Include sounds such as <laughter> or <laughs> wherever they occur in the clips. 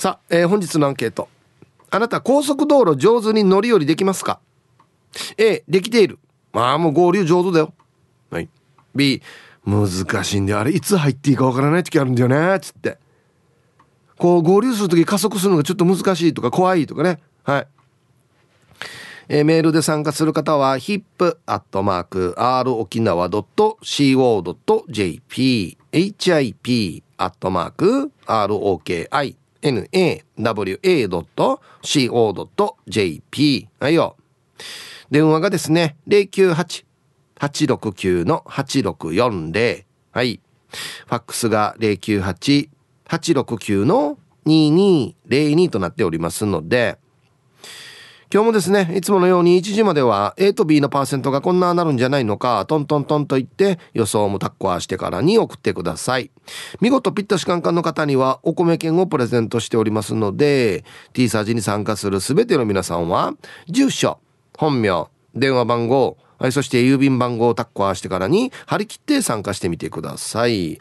さあ、えー、本日のアンケート。あなた高速道路上手に乗り降りできますか？A できている。まあもう合流上手だよ。はい。B 難しいんだよ。あれいつ入っていいかわからない時あるんだよね。つって。こう合流する時加速するのがちょっと難しいとか怖いとかね。はい。えー、メールで参加する方は hip.rokinawa.co.jp.hip.roki. nawa.co.jp はいよ。電話がですね098-869の8640はい。ファックスが098-869の2202となっておりますので今日もですね、いつものように1時までは A と B のパーセントがこんななるんじゃないのか、トントントンと言って予想もタッコアしてからに送ってください。見事ピッタシカンカンの方にはお米券をプレゼントしておりますので、T サージに参加するすべての皆さんは、住所、本名、電話番号、そして郵便番号をタッコアしてからに張り切って参加してみてください。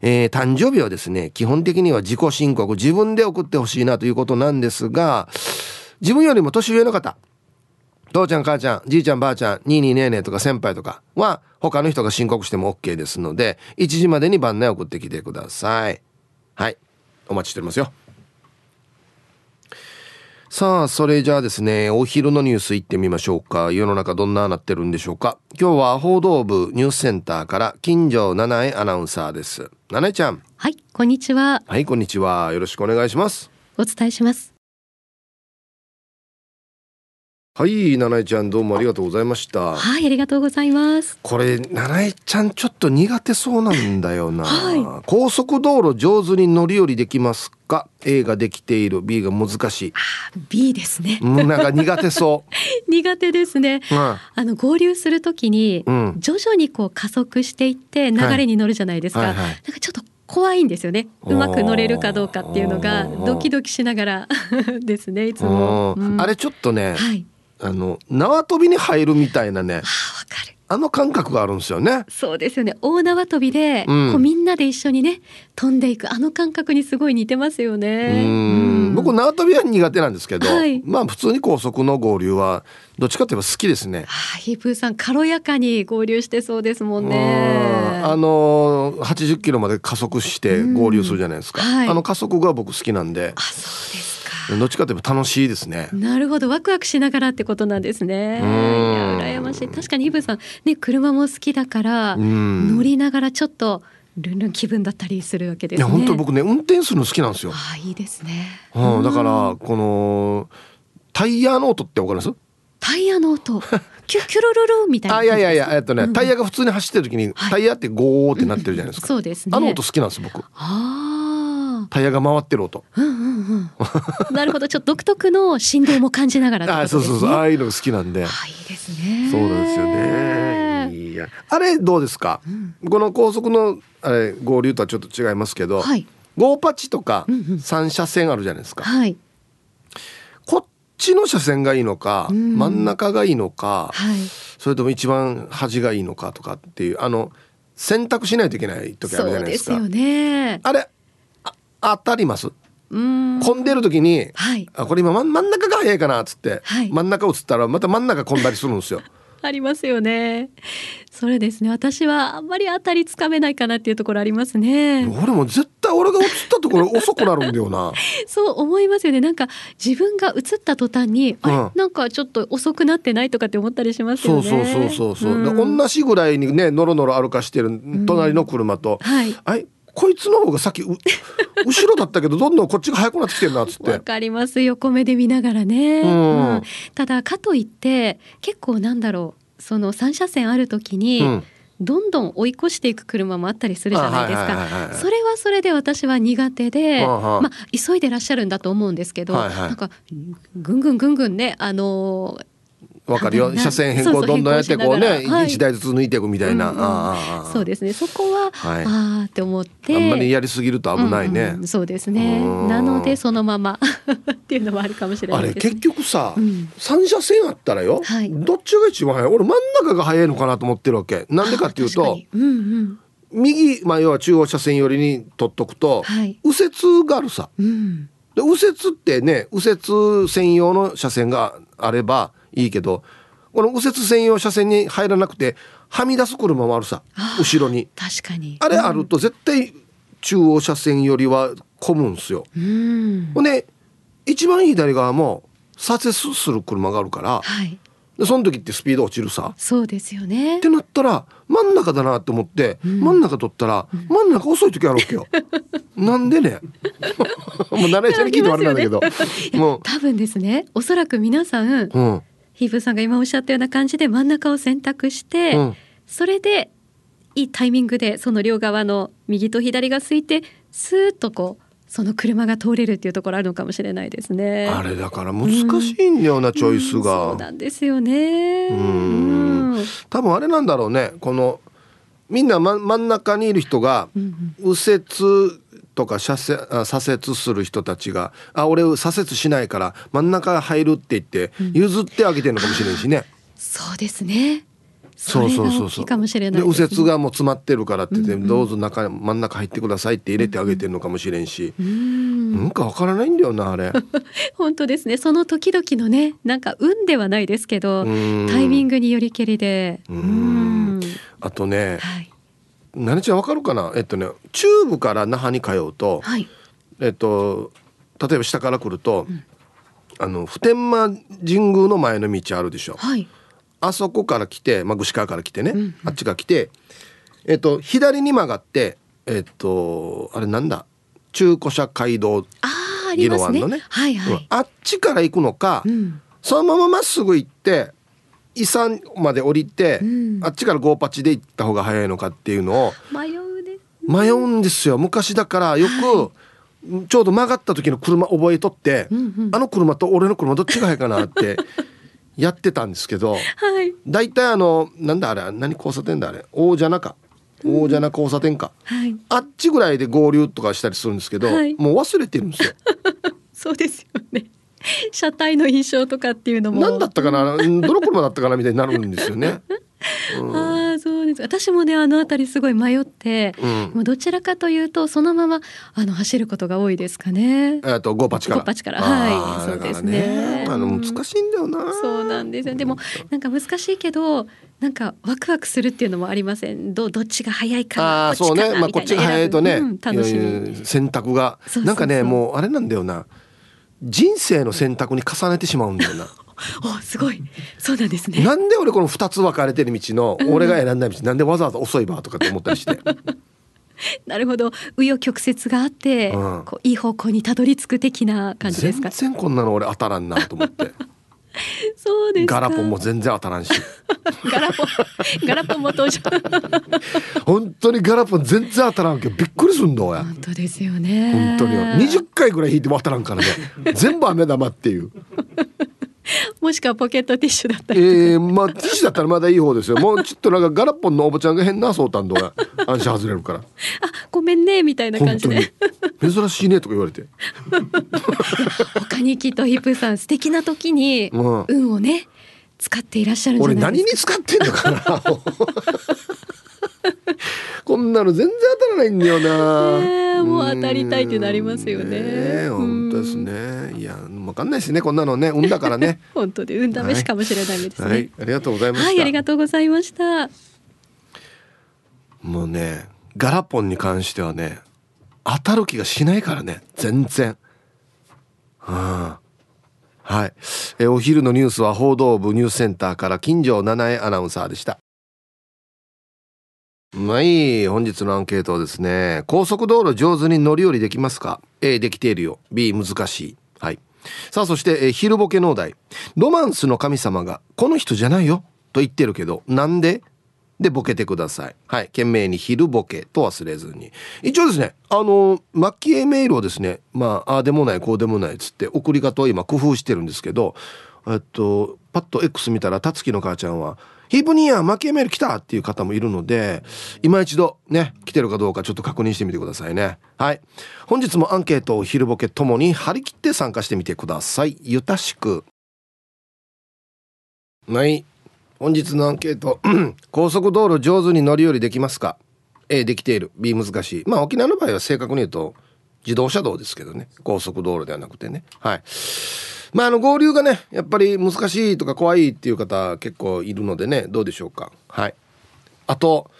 えー、誕生日はですね、基本的には自己申告、自分で送ってほしいなということなんですが、自分よりも年上の方。父ちゃん母ちゃんじいちゃんばあちゃんにいにねえねえとか先輩とかは他の人が申告しても OK ですので1時までに番内送ってきてください。はい。お待ちしておりますよ。さあそれじゃあですねお昼のニュースいってみましょうか。世の中どんななってるんでしょうか。今日は報道部ニュースセンターから金城七重アナウンサーです。七重ちゃん。はいこんにちは。はいこんにちは。よろしくお願いします。お伝えしますはい七重ちゃんどうもありがとうございました。はいありがとうございます。これ七重ちゃんちょっと苦手そうなんだよな、はい、高速道路上手に乗り降りできますか？A ができている。B が難しい。あ B ですね。なんか苦手そう。<laughs> 苦手ですね、うん、あの合流するときに、徐々にこう加速していって流れに乗るじゃないですか、はい。はいはい、なんかちょっと怖いんですよね。うまく乗れるかどうかっていうのがドキドキしながら <laughs> ですねいつも、うん、あれちょっとね、はいあの縄跳びに入るみたいなね。あの感覚があるんですよね。そうですよね。大縄跳びで、うん、こうみんなで一緒にね飛んでいくあの感覚にすごい似てますよね。うん僕縄跳びは苦手なんですけど、はい、まあ普通に高速の合流はどっちかといえば好きですね。はあ、ヒープーさん軽やかに合流してそうですもんね。あの80キロまで加速して合流するじゃないですか。はい、あの加速が僕好きなんで。あそうです。どっちかというと楽しいですね。なるほど、ワクワクしながらってことなんですね。羨ましい。確かにイブさん、ね、車も好きだから、乗りながらちょっと。ルンルン気分だったりするわけです、ね、いや、本当僕ね、運転するの好きなんですよ。あ、いいですね。うん、だから、この。タイヤの音ってわかります？タイヤの音。<laughs> キュキュルルルみたいな。あ、いやいやいや、えっとね、うん、タイヤが普通に走ってる時に、タイヤってゴーってなってるじゃないですか。<laughs> そうですね。あの音好きなんです、僕。ああ。タイヤが回ってる音。うんうんうん。<laughs> なるほど、ちょっと独特の振動も感じながら、ね、あ、そうそうそう、ああいうのが好きなんで。あ、いいですね。そうなんですよね。いや、あれどうですか？うん、この高速のあれ合流とはちょっと違いますけど。はい。ゴーパチとか三車線あるじゃないですか。はい。こっちの車線がいいのか、うん、真ん中がいいのか、はい、それとも一番端がいいのかとかっていうあの選択しないといけない時あるじゃないですか。そうですよね。あれ当たります混んでる時に、はい、あこれ今真ん中が早いかなっつって、はい、真ん中をつったらまた真ん中混んだりするんですよ。ありますよね。それですね。私はあんまり当たりつかめないかなっていうところありますね。俺も絶対俺が映ったところ遅くなるんだよな。<laughs> そう思いますよね。なんか自分が映った途端に、うん、あれなんかちょっと遅くなってないとかって思ったりしますよね。そうそうそうそう。うん、同じぐらいにね、のろのろ歩かしてる隣の車と、うん、はい。あこいつの方がさっき後ろだったけどどんどんこっちが速くなってきてるなっつって。わかります横目で見ながらね、うん、うん、ただかといって結構なんだろう。その3車線ある時に、うん。どんどん追い越していく車もあったりするじゃないですか。それはそれで私は苦手で、まあ急いでらっしゃるんだと思うんですけど、はいはい、なんかぐんぐんぐんぐんねあのーわかるよ。車線変更どんどんやってこうね一、はい、台ずつ抜いていくみたいな、うんうん、そうですね。そこは、はい、ああって思って。あんまりやりすぎると危ないね、うんうん、そうですね。なのでそのまま <laughs> っていうのもあるかもしれない、ね、あれ結局さ、うん、3車線あったらよ、はい、どっちが一番早い？俺真ん中が早いのかなと思ってるわけ。なんでかっていうと、うんうん、右、まあ、要は中央車線寄りに取っとくと、はい、右折があるさ、うん。で右折ってね右折専用の車線があればいいけどこの右折専用車線に入らなくてはみ出す車もあるさ後ろに。確かに。あれあると絶対中央車線よりは混むんですよ。うん。ほんで一番左側も左折する車があるからはい。でその時ってスピード落ちるさ。そうですよね。ってなったら真ん中だなって思って、真ん中取ったら、真ん中遅い時あるわけよ。<laughs> なんでね？<laughs> もう習いちゃいてもあれなんだけど、<laughs> も多分ですね。おそらく皆さんう、うん、ヒープーさんが今おっしゃったような感じで真ん中を選択して、うんそれでいいタイミングでその両側の右と左が空いてスーッとこうその車が通れるっていうところあるのかもしれないですね。あれだから難しいんだよな、チョイスうんそうが。なんですよね。うんうん多分あれなんだろうねこのみんな、ま、真ん中にいる人がうん右折とか左折する人たちが「あ俺左折しないから真ん中入る」って言って譲ってあげてるのかもしれんしね。そうですね。そそうれそうそうそうかもしれない。右折がもう詰まってるからって言って、うんうんどうぞ中真ん中入ってくださいって入れてあげてるのかもしれんし、うんなんかわからないんだよなあれ。<laughs> 本当ですね。その時々のね、なんか運ではないですけど、うんタイミングによりけりで。うんうんあとねはい。何ちゃんわかるかな？えっとね中部から那覇に通うと、はい。えっと例えば下から来ると、あの普天間神宮の前の道あるでしょ。はい。あそこから来て、まあ、串川から来てね、うんうんあっちが来て、えっと、左に曲がって、えっと、あれなんだ、中古車街道。宜野湾のねはいはい。うんあっちから行くのか、うん。そのまままっすぐ行って、遺産まで降りて、うんあっちからゴーパチで行った方が早いのかっていうのを迷うです。迷うんですよ。昔だからよく、ちょうど曲がった時の車覚えとって、うんうんあの車と俺の車どっちが早いかなって <laughs> やってたんですけど、はい。大体あのなんだあれ何交差点だあれ？大蛇名か大蛇名交差点か、はい。あっちぐらいで合流とかしたりするんですけど、はいもう忘れてるんですよ。<laughs> そうですよね。<laughs> 車体の印象とかっていうのも。何だったかな？うんどの車だったかなみたいになるんですよね。<laughs> ああそうです。私もねあの辺りすごい迷って、うん。もうどちらかというとそのままあの走ることが多いですかね。えっとゴーパチから。ゴーパチから。はい。そうですね。あの難しいんだよな。そうなんですよ。でもなんか難しいけどなんかワクワクするっていうのもありません？どどっちが早いかなああそうね。まあこっちが早いとね、うん、楽しみ。選択が。なんかねもうあれなんだよな人生の選択に重ねてしまうんだよな。<laughs> おすごいそうなんですね。なんで俺この2つ分かれてる道の俺が選んだ道、なんでわざわざ遅いばとかって思ったりして。<laughs> なるほど紆余曲折があって、うんこういい方向にたどり着く的な感じですか？全然こんなの俺当たらんなと思って <laughs> そうですか。ガラポンも全然当たらんし <laughs> ガラポンガラポンも登場。<laughs> 本当にガラポン全然当たらんけどびっくりすんだ俺本当ですよね。本当に20回ぐらい引いても当たらんからね全部飴玉っていう <laughs> もしくはポケットティッシュだったり。えー、まあティッシュだったらまだいい方ですよ。もうちょっとなんかガラポンのおばちゃんが変なそうたんどが <laughs> 安心外れるから。あごめんねみたいな感本当に。じで。珍しいねとか言われて。他にきっとヒップーさん素敵な時にうん運をね使っていらっしゃるんじゃ俺何に。使ってんのかな。<laughs> こんなの全然当たらないんだよな、もう当たりたいってなりますよねえうん。本当ですね。いやわかんないですねこんなのね。運だからね。<laughs> 本当で運試しかもしれないですね。はい。ありがとうございました、はい、ありがとうございました。もうねガラポンに関してはね当たる気がしないからね。全然。うん。はい、えーお昼のニュースは報道部ニュースセンターから金城七重アナウンサーでしたはい本日のアンケートはですね高速道路上手に乗り降りできますか？A できているよ。B 難しい。はい。さあそして、え昼ボケ農大ロマンスの神様がこの人じゃないよ。と言ってるけどなんで？でボケてください。はい。懸命に昼ボケ。と忘れずに。一応ですねあのマッキーメールをですねまあああでもないこうでもないつって送り方を今工夫してるんですけどえっとパッと X 見たらたつきの母ちゃんは「ヒープニーヤーマッキーメール来た!」っていう方もいるので今一度ね来てるかどうかちょっと確認してみてくださいね。はい。本日もアンケートを昼ボケともに張り切って参加してみてください。ゆたしく。はい。本日のアンケート。<clears throat> 高速道路上手に乗り降りできますか？A できている。B 難しい。まあ沖縄の場合は正確に言うと自動車道ですけどね。高速道路ではなくてね。はい。まああの合流がねやっぱり難しいとか怖いっていう方結構いるのでねどうでしょうか。はい。あと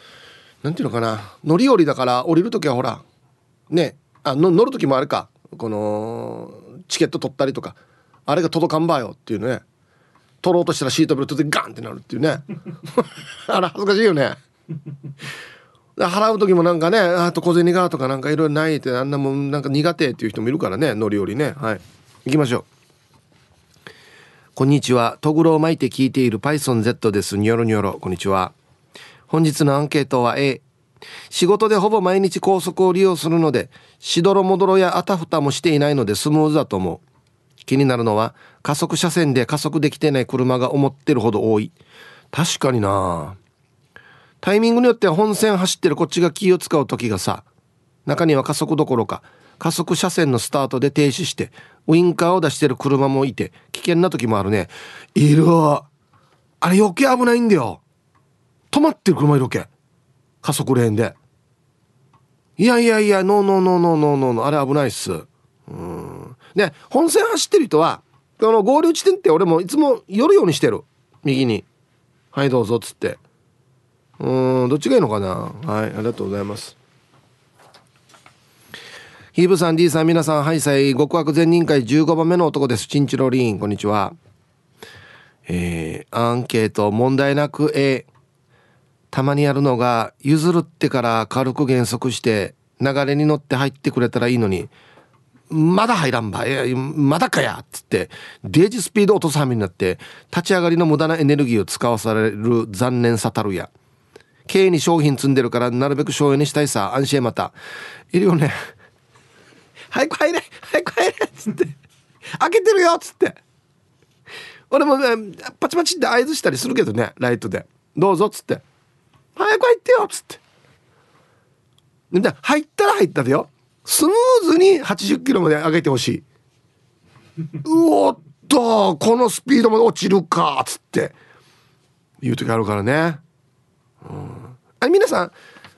何ていうのかな。乗り降りだから降りる時はほらねあの乗る時もあれか。このチケット取ったりとかあれが届かんばよっていうね。取ろうとしたらシートベルトでガンってなるっていうね。<laughs> あれ恥ずかしいよね。払う時もなんかねあと小銭がとかなんかいろいろないってあんなもんなんか苦手っていう人もいるからね乗り降りね。はい。行きましょう。こんにちは。トグロを巻いて聞いている PythonZ です。ニョロニョロ。こんにちは。本日のアンケートは A 仕事でほぼ毎日高速を利用するのでしどろもどろやあたふたもしていないのでスムーズだと思う。気になるのは加速車線で加速できてない車が思ってるほど多い。確かにな。タイミングによっては本線走ってるこっちが気を使う時がさ中には加速どころか加速車線のスタートで停止してウインカーを出してる車もいて危険な時もあるね。いるあれ余計危ないんだよ。止まってる車いるわけ。加速レーンで。いやいやいやノーノーノーノーノーノーあれ危ないっす。うん。で本線走ってる人はこの合流地点って俺もいつも寄るようにしてる。右に。はいどうぞっつって。うんどっちがいいのかな。はいありがとうございます。ヒーブさん D さん皆さんハイサイ極悪善人会15番目の男です。チンチロリーンこんにちは。えー、アンケート問題なく A たまにやるのが譲るってから軽く減速して流れに乗って入ってくれたらいいのにまだ入らんばいまだかやっつってデージスピード落とすはめになって立ち上がりの無駄なエネルギーを使わされる残念さたるや。K に商品積んでるからなるべく省エネしたいさ安心また。いるよね。早く入れ早く入れっつって。開けてるよっつって。俺も、ね、パチパチって合図したりするけどねライトで。どうぞっつって。早く入ってよっつって。で入ったら入ったでよ。スムーズに80キロまで上げてほしい。うおっとこのスピードまで落ちるかっつって。言う時あるからね、うん、あれ皆さん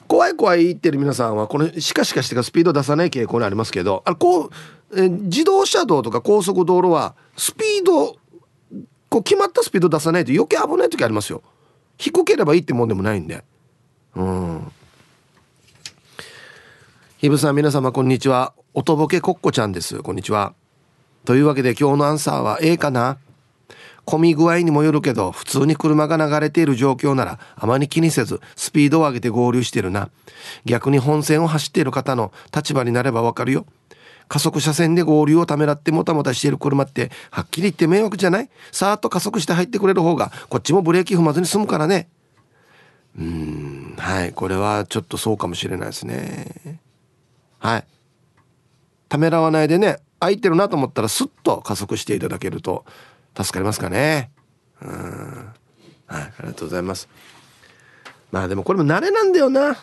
怖い怖い言ってる皆さんはこのシカシカしてかスピード出さない傾向にありますけどあのこうえ自動車道とか高速道路はスピードこう決まったスピード出さないと余計危ない時ありますよ。低ければいいってもんでもないんで。うん。ひぶさん皆様こんにちは。おとぼけこっこちゃんです。こんにちは。というわけで今日のアンサーは A かな？混み具合にもよるけど普通に車が流れている状況ならあまり気にせずスピードを上げて合流してるな。逆に本線を走っている方の立場になればわかるよ。加速車線で合流をためらってもたもたしている車ってはっきり言って迷惑じゃない？さーっと加速して入ってくれる方がこっちもブレーキ踏まずに済むからね。うんはい。これはちょっとそうかもしれないですね。はい。ためらわないでね空いてるなと思ったらスッと加速していただけると助かりますかね。うん。はいありがとうございます。まあでもこれも慣れなんだよな。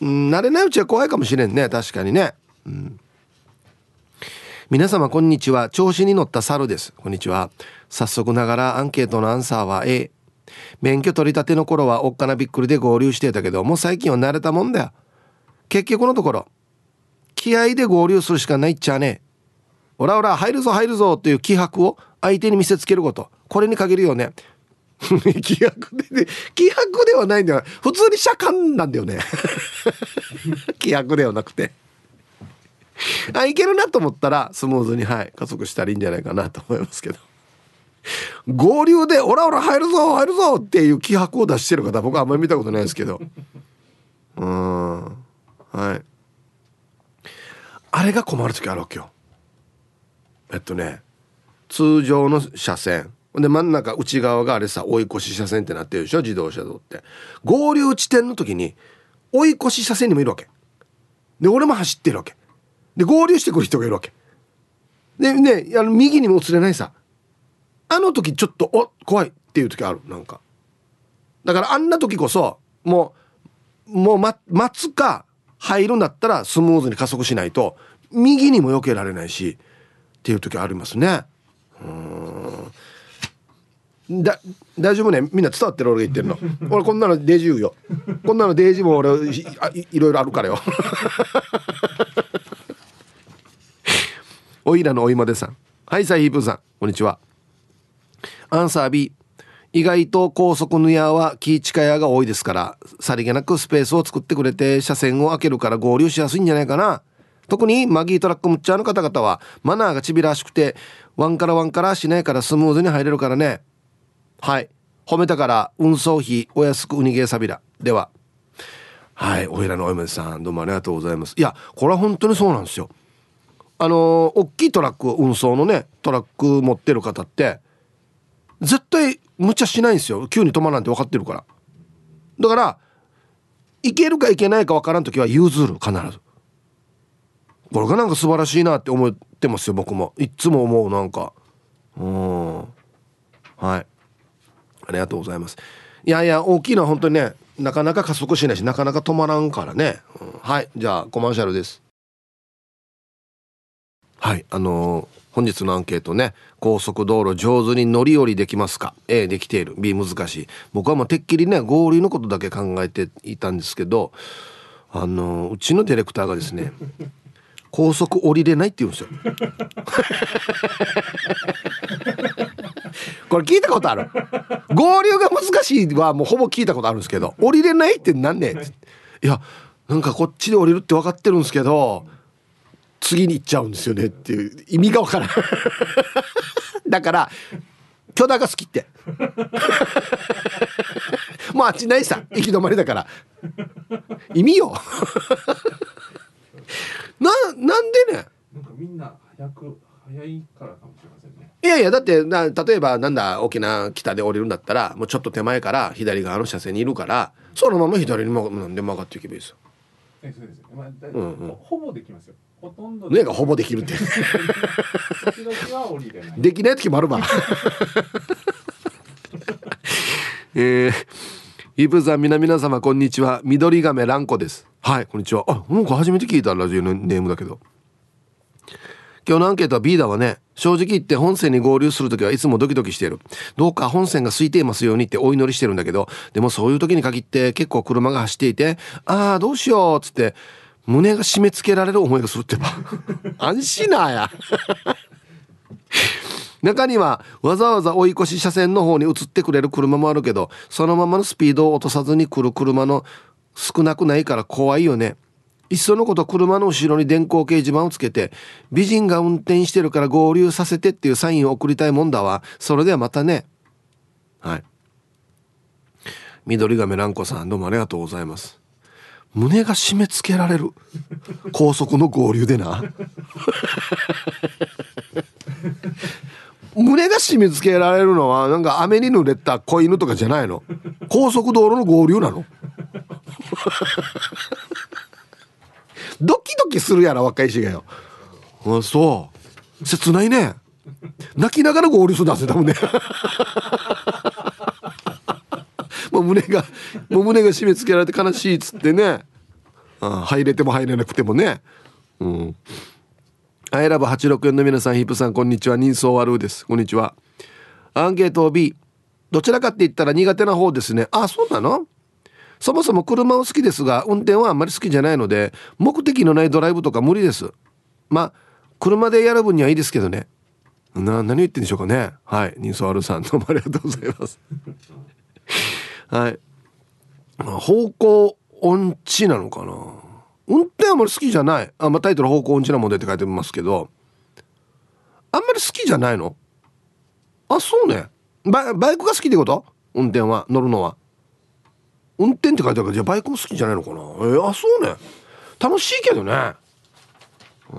うん慣れないうちは怖いかもしれんね。確かにね。うん。皆様こんにちは。調子に乗った猿です。こんにちは。早速ながらアンケートのアンサーは A 免許取り立ての頃はおっかなびっくりで合流してたけどもう最近は慣れたもんだよ。結局のところ気合で合流するしかないっちゃねオラオラ入るぞ入るぞっていう気迫を相手に見せつけること。これに限るよね。<laughs> 気迫で、ね、気迫ではないんだよ。普通に車間なんだよね。<laughs> 気迫ではなくて。あいけるなと思ったらスムーズにはい加速したらいいんじゃないかなと思いますけど。合流で「オラオラ入るぞ入るぞ!」っていう気迫を出してる方僕はあんまり見たことないですけど。うん。はい。あれが困る時あるわけよ。えっとね通常の車線。で真ん中内側があれさ追い越し車線ってなってるでしょ自動車道って。合流地点の時に追い越し車線にもいるわけ。で俺も走ってるわけ。で合流してくる人がいるわけ。でねあの右にも映れないさ。あの時ちょっとお怖いっていう時あるなんか。だからあんな時こそもうもう、ま、待つか入るんだったらスムーズに加速しないと右にも避けられないしっていう時ありますね。うん。だ大丈夫ね？みんな伝わってる俺が言ってるの。<laughs> 俺こんなのデージ言うよ。こんなのデージも俺いいろいろあるからよ。<laughs> おいらのおいまでさん。はいサイヒープさん。こんにちは。アンサー B 意外と高速のやは気ーチカヤが多いですからさりげなくスペースを作ってくれて車線を開けるから合流しやすいんじゃないかな特にマギートラックムッチャーの方々はマナーがちびらしくてワンからワンからしないからスムーズに入れるからね。はい。褒めたから運送費お安くウニゲーサビラ。では。はい。おいらのお嫁さんどうもありがとうございます。いやこれは本当にそうなんですよ。あの大きいトラック運送のねトラック持ってる方って絶対無茶しないんですよ。急に止まらんって分かってるから。だから行けるか行けないか分からん時は譲る必ず。これがなんか素晴らしいなって思ってますよ僕も。いっつも思うなんか。うん。はい。ありがとうございます。いやいや大きいのは本当にねなかなか加速しないしなかなか止まらんからね、うん、はい。じゃあコマーシャルです。はい。あのー本日のアンケートね高速道路上手に乗り降りできますか？A できている。B 難しい。僕はもうてっきりね合流のことだけ考えていたんですけどあのうちのディレクターがですね高速降りれないって言うんですよ。<laughs> これ聞いたことある。合流が難しいはもうほぼ聞いたことあるんですけど降りれないってなんねい。やなんかこっちで降りるって分かってるんですけど次に行っちゃうんですよねっていう意味がわからん。<laughs> だから巨大が好きって。<laughs> もうあっちないさ行き止まりだから。意味よななんでねなんかみんな早く早いからかもしれませんね。いやいやだってな例えばなんだ沖縄北で降りるんだったらもうちょっと手前から左側の車線にいるからそのまま左にもなんで曲がっていけばいいですよ。えそうです、まあうんうん、ほぼできますよ。ほとんどねがほぼできるって。できない時もあるわ。<laughs> えー、イブさん皆皆様こんにちは。緑亀蘭子ですはいこんにちは。あなんか初めて聞いたラジオのネームだけど。今日のアンケートは B だわね正直言って本線に合流する時はいつもドキドキしてる。どうか本線が空いていますようにってお祈りしてるんだけどでもそういう時に限って結構車が走っていてああどうしようっつって胸が締め付けられる思いがするってば。<laughs> 安心なや。<laughs> 中にはわざわざ追い越し車線の方に移ってくれる車もあるけどそのままのスピードを落とさずに来る車の少なくないから怖いよね。いっそのこと車の後ろに電光掲示板をつけて美人が運転してるから合流させてっていうサインを送りたいもんだわ。それではまたね。はい。緑亀蘭子さんどうもありがとうございます。胸が締め付けられる。高速の合流でな。胸が締め付けられるのはなんか雨に濡れた子犬とかじゃないの？高速道路の合流なの？ドキドキするやろ若いしがよ。あそう。切ないね。泣きながら合流するんだぜ多分ね。<laughs> もう胸がもう胸が締め付けられて悲しいっつってね。あ入れても入れなくてもね。うん。アイラブ864の皆さんヒップさんこんにちは。人相悪です。こんにちは。アンケート B どちらかって言ったら苦手な方ですね。あそうなの？そもそも車を好きですが運転はあんまり好きじゃないので目的のないドライブとか無理です。まあ車でやる分にはいいですけどね。な何言ってんでしょうかね。はい。人相悪さんどうもありがとうございます。はい。方向音痴なのかな？運転あんまり好きじゃない。あ、まあ、タイトル方向音痴なもんでって書いてますけど。あんまり好きじゃないの？あそうね。ババイクが好きってこと？運転は乗るのは。運転って書いてあるからじゃあバイクも好きじゃないのかな？えー、あそうね。楽しいけどね。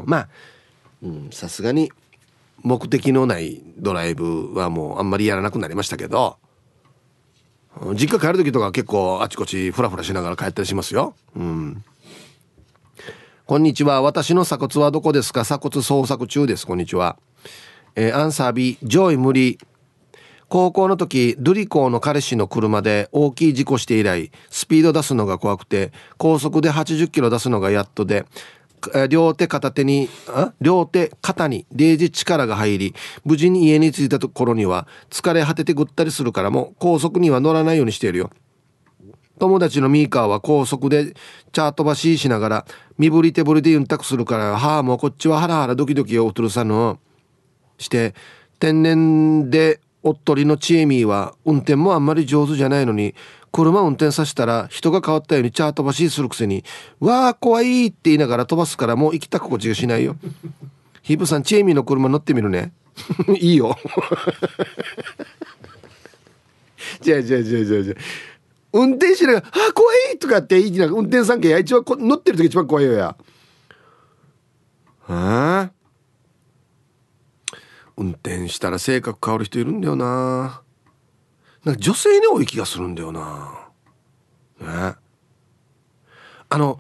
まあさすがに目的のないドライブはもうあんまりやらなくなりましたけど。実家帰る時とか結構あちこちフラフラしながら帰ったりしますよ。うん。こんにちは。私の鎖骨はどこですか？鎖骨捜索中です。こんにちは。えー、アンサー B 上位無理。高校の時ルリコーの彼氏の車で大きい事故して以来スピード出すのが怖くて高速で80キロ出すのがやっとで両手片手に両手肩に0時力が入り無事に家に着いたところには疲れ果ててぐったりするからも高速には乗らないようにしているよ。友達のミーカーは高速でチャート走りしながら身振り手振りでユンタクするからはあもうこっちはハラハラドキドキをうとるさのして天然でおっとりのチエミーは運転もあんまり上手じゃないのに車運転させたら人が変わったようにチャート走りするくせに「わあ怖い!」って言いながら飛ばすからもう行きた心地がしないよ。<laughs> ヒープさんチエミーの車乗ってみるね。<laughs> いいよ。じゃあじゃあじゃあじゃあじゃあ。運転しながら「あ怖い!」とかって言いなが運転三件や。一番乗ってる時一番怖いよや。はあ？運転したら性格変わる人いるんだよな。なんか女性に多い気がするんだよな。ね。あの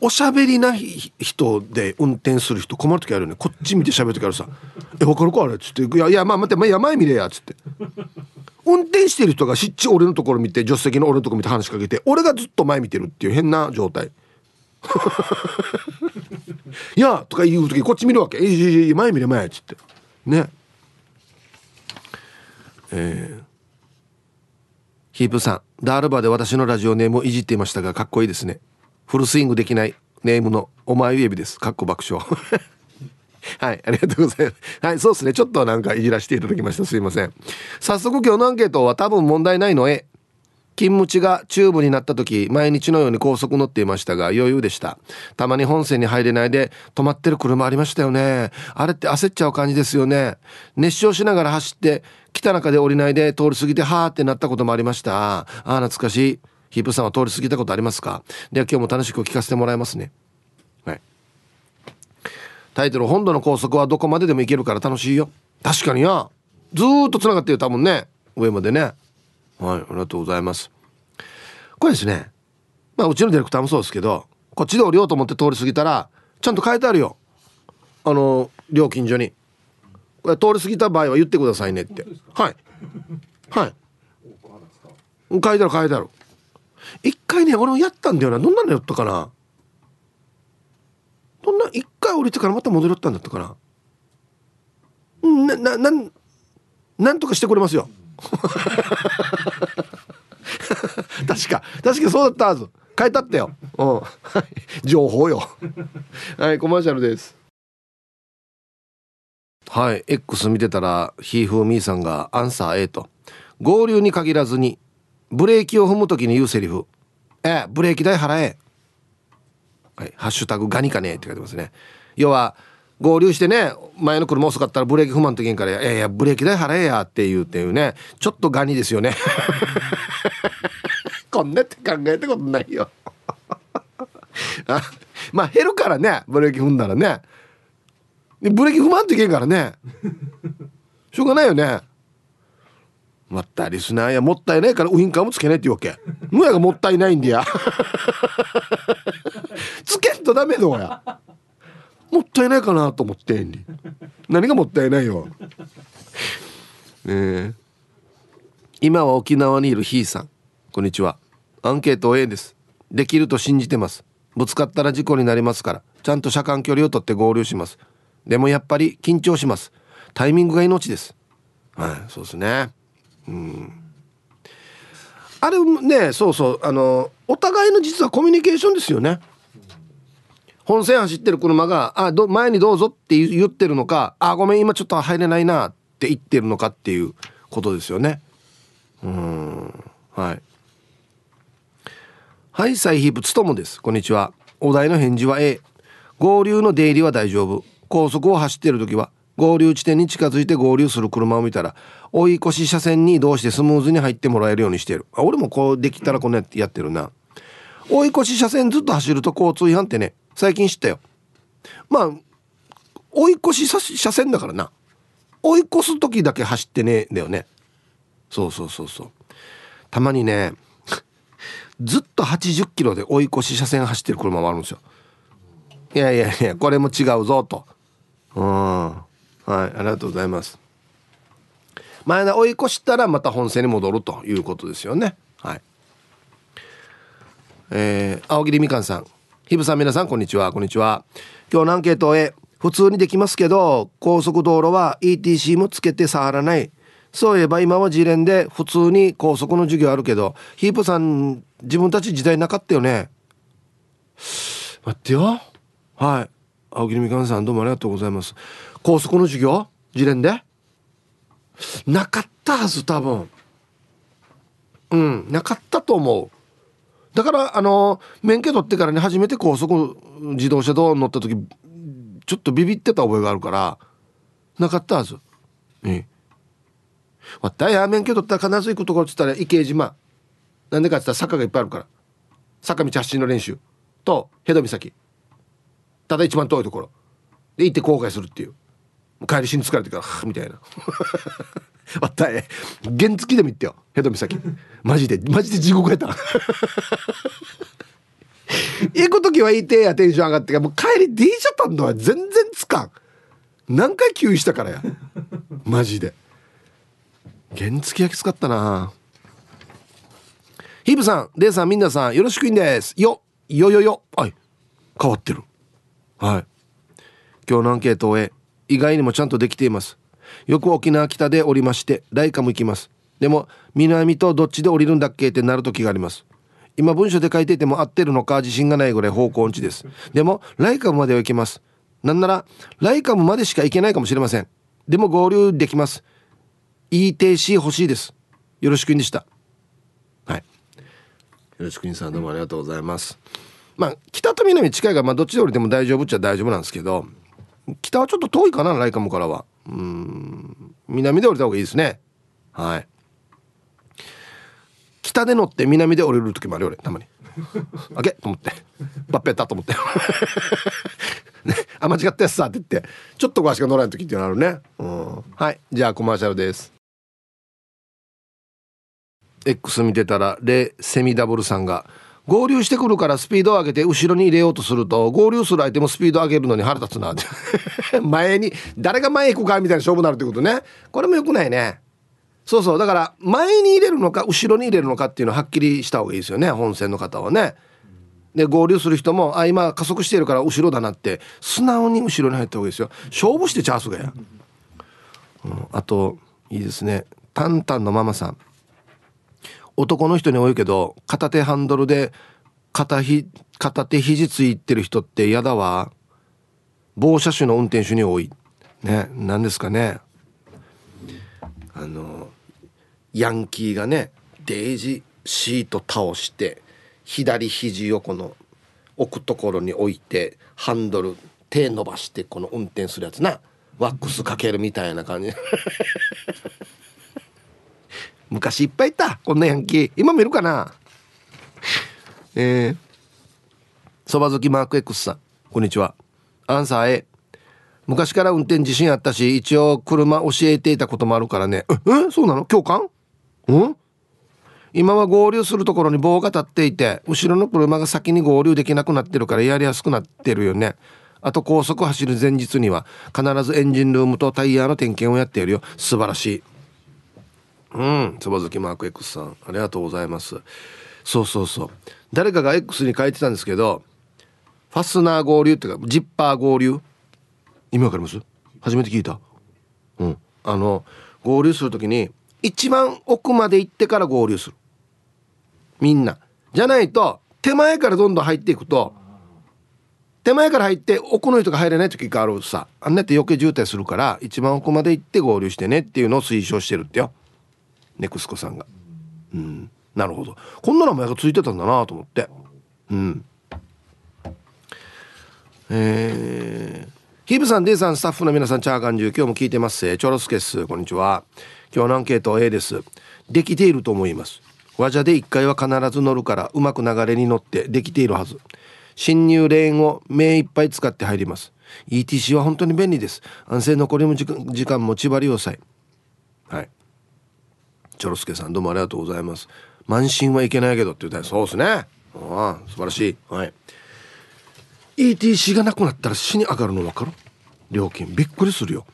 おしゃべりな人で運転する人困る時あるよね。こっち見て喋る時あるさ「え分かるかあれ」っつって「いやいやまあ待って、まあ、や前見れや」っつって。運転してる人がしっち俺のところ見て助手席の俺のところ見て話しかけて俺がずっと前見てるっていう変な状態。い <laughs> やとか言う時こっち見るわけ「いやいや前見れ前」っつって。ね。えー、ヒープさんダールバーで私のラジオネームをいじっていましたがかっこいいですね。フルスイングできないネームのお前指です。かっこ爆笑。はいありがとうございます。はいそうですね。ちょっとなんかいじらせていただきました。すいません。早速今日のアンケートは多分問題ないの。へ勤務地がチューブになった時毎日のように高速乗っていましたが余裕でした。たまに本線に入れないで止まってる車ありましたよね。あれって焦っちゃう感じですよね。熱唱しながら走って来た中で降りないで通り過ぎてはーってなったこともありました。ああ懐かしい。ヒープさんは通り過ぎたことありますか？では今日も楽しく聞かせてもらいますね。タイトル「本土の高速はどこまででも行けるから楽しいよ」確かにやずーっとつながってる多分ね上までねはい、ありがとうございます。これですね。まあ、うちのディレクターもそうですけど、こっちで降りようと思って通り過ぎたら、ちゃんと書いてあるよ。あの、料金所に。これ通り過ぎた場合は言ってくださいねって。はい。はい。書いてある書いてある。一回ね、俺もやったんだよな。どんなのやったかな。どんな、一回降りてからまた戻ったんだったかな。な、な、なん、なんとかしてくれますよ。<laughs> 確か確かそうだったはず。書いてあったよ。うん。情報よ。はいコマーシャルです。はい。X 見てたらひーふーみーさんがアンサー A と。合流に限らずにブレーキを踏む時に言うセリフ。えブレーキ代払え。はい。ハッシュタグガニかねって書いてますね。要は合流してね前の車遅かったらブレーキ踏まんとけんから「いやいやブレーキ代払えや」って言うっていうねちょっとガニですよね。<laughs> こんなって考えたことないよ。<laughs> あまあ減るからねブレーキ踏んだらね。でブレーキ踏まんといけんからね。しょうがないよね。まったりすな。やもったいないからウインカーもつけないっていうわけ。むやがもったいないんだやつけんとダメだや。もったいないかなと思ってんに。何がもったいないよ。ね今は沖縄にいるひーさん。こんにちは。アンケート A です。できると信じてます。ぶつかったら事故になりますから。ちゃんと車間距離をとって合流します。でもやっぱり緊張します。タイミングが命です。はいそうですね。うん。あれねそうそう。あのお互いの実はコミュニケーションですよね。本線走ってる車が、あ、ど、前にどうぞって言ってるのか、あ、ごめん、今ちょっと入れないなって言ってるのかっていうことですよね。うん。はい。はい、サイヒープつともです。こんにちは。お題の返事は A。合流の出入りは大丈夫。高速を走ってる時は、合流地点に近づいて合流する車を見たら、追い越し車線に移動してスムーズに入ってもらえるようにしてる。あ、俺もこうできたらこんなやってるな。追い越し車線ずっと走ると交通違反ってね、最近知ったよ。まあ追い越し車線だからな。追い越す時だけ走ってねえんだよね。そうそうそうそう。たまにねずっと80キロで追い越し車線走ってる車もあるんですよ。いやいやいやこれも違うぞと。うん。はいありがとうございます。前田追い越したらまた本線に戻るということですよね。はい。えー、青桐みかんさん。ひぶさん皆さんこんにちは。こんにちは。今日のアンケートへ普通にできますけど高速道路は ETC もつけて触らない。そういえば今は自連で普通に高速の授業あるけどヒープさん自分たち時代なかったよね。待ってよ。はい。青桐みかんさんどうもありがとうございます。高速の授業？自連で？なかったはず多分。うんなかったと思う。だからあの免許取ってからね初めて高速自動車道乗った時ちょっとビビってた覚えがあるからなかったはずええ。わったや免許取ったら必ず行くところっつったら池江島。なんでかっつったら坂がいっぱいあるから。坂道発進の練習。とヘド岬。ただ一番遠いところ。で行って後悔するっていう。帰り死に疲れてからみたいな。<laughs> わったい原付でも行ってよ。ヘドミ岬マジでマジで地獄やった。行く時はいてやテンション上がって。かもう帰り電車たんのは全然つかん。何回給油したからや。マジで。原付焼き使ったな。ヒープさんレイさんみんなさんよろしくいんです。よよよよ。はい。変わってる。はい。今日のアンケートを終え意外にもちゃんとできています。よく沖縄北で降りましてライカも行きます。でも南とどっちで降りるんだっけ？ってなる時があります。今文章で書いていても合ってるのか？自信がないぐらい方向音痴です。でもライカムまでは行けます。なんならライカムまでしか行けないかもしれません。でも合流できます。ETC 欲しいです。よろしくんでした。はい。よろしくんさんどうもありがとうございます。まあ北と南近いがまあどっちで降りても大丈夫っちゃ大丈夫なんですけど北はちょっと遠いかなライカムからは。うん。南で降りた方がいいですね。はい。北で乗って南で降りる時もあるよ俺。たまに。あけと思って。バッペったと思って。<laughs> ね、あ間違ったやつさって言って。ちょっとこ足が乗らない時っていうのあるね、うん、はい。じゃあコマーシャルです。X 見てたらレセミダブルさんが合流してくるからスピードを上げて後ろに入れようとすると合流する相手もスピード上げるのに腹立つなって。<laughs> 前に誰が前行くかみたいな勝負になるってことね。これもよくないね。そうそう。だから前に入れるのか後ろに入れるのかっていうのははっきりした方がいいですよね。本線の方はね。で合流する人もあ今加速しているから後ろだなって素直に後ろに入った方がいいですよ。勝負してチャンスがや、うん、あといいですね。タンタンのママさん。男の人に多いけど片手ハンドルで片ひ片手肘ついてる人って嫌だわ。某車種の運転手に多い。ね何ですかね。あのヤンキーがねデイジシート倒して左肘をこの置くところに置いてハンドル手伸ばしてこの運転するやつな。ワックスかけるみたいな感じ。<laughs> 昔いっぱいいたこんなヤンキー。今見るかな？えー、そば好きマーク X さん。こんにちは。アンサー A 昔から運転自信あったし一応車教えていたこともあるからね。えそうなの？共感？うん？今は合流するところに棒が立っていて後ろの車が先に合流できなくなってるからやりやすくなってるよね。あと高速走る前日には必ずエンジンルームとタイヤの点検をやっているよ。素晴らしい。うんつばずきマーク X さんありがとうございます。そうそうそう。誰かが X に書いてたんですけどファスナー合流っていうかジッパー合流？意味わかります？初めて聞いた。うん。あの合流する時に一番奥まで行ってから合流する。みんな。じゃないと手前からどんどん入っていくと手前から入って奥の人が入れない時があるさ。あんなって余計渋滞するから一番奥まで行って合流してねっていうのを推奨してるってよ。ネクスコさんが。うん。なるほど。こんな名前がついてたんだなと思って。うん。えー、ヒブさんデイさんスタッフの皆さんチャーガンジュ今日も聞いてます。チョロスケッスこんにちは。今日のアンケート A です。できていると思います。和ジャで1回は必ず乗るからうまく流れに乗ってできているはず。侵入レーンを目いっぱい使って入ります。ETC は本当に便利です。安静残りも時間も縛りをさえ。はい。チョロスケさんどうもありがとうございます。満身はいけないけどって言ったらそうですね。あ素晴らしい。はい。ETC がなくなったら死に上がるの分かる？料金びっくりするよ。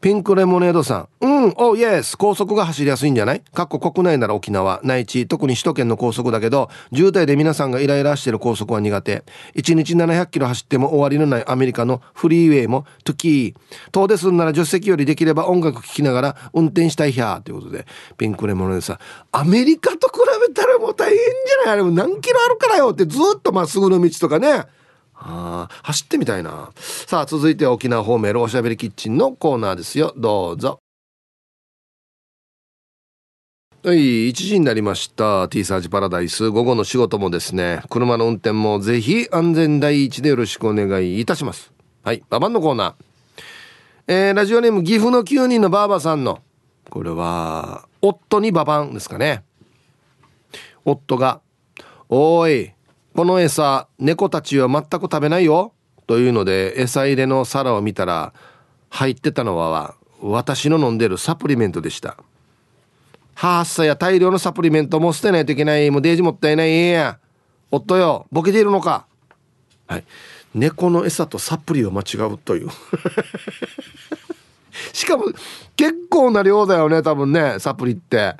ピンクレモネードさん。うん、おイエス高速が走りやすいんじゃない？過去国内なら沖縄、内地、特に首都圏の高速だけど、渋滞で皆さんがイライラしてる高速は苦手。1日700キロ走っても終わりのないアメリカのフリーウェイも、トゥキー。遠出するなら助手席よりできれば音楽聴きながら運転したいひゃーということで、ピンクレモネードさん。アメリカと比べたらもう大変じゃない？あれも何キロあるからよってずっとまっすぐの道とかね。ああ走ってみたいな。さあ続いて沖縄方面おしゃべりキッチンのコーナーですよ。どうぞ。はい1時になりました。T サージパラダイス。午後の仕事もですね車の運転もぜひ安全第一でよろしくお願いいたします。はいババンのコーナー。えー、ラジオネーム岐阜の9人のばあばさんの。これは夫にババンですかね。夫が「おいこの餌猫たちは全く食べないよ。というので餌入れの皿を見たら入ってたのは私の飲んでるサプリメントでした。ハーサや大量のサプリメントも捨てないといけない。もうデージもったいないや。夫よボケているのか。はい。猫の餌とサプリを間違うという。<laughs> しかも結構な量だよね多分ねサプリって。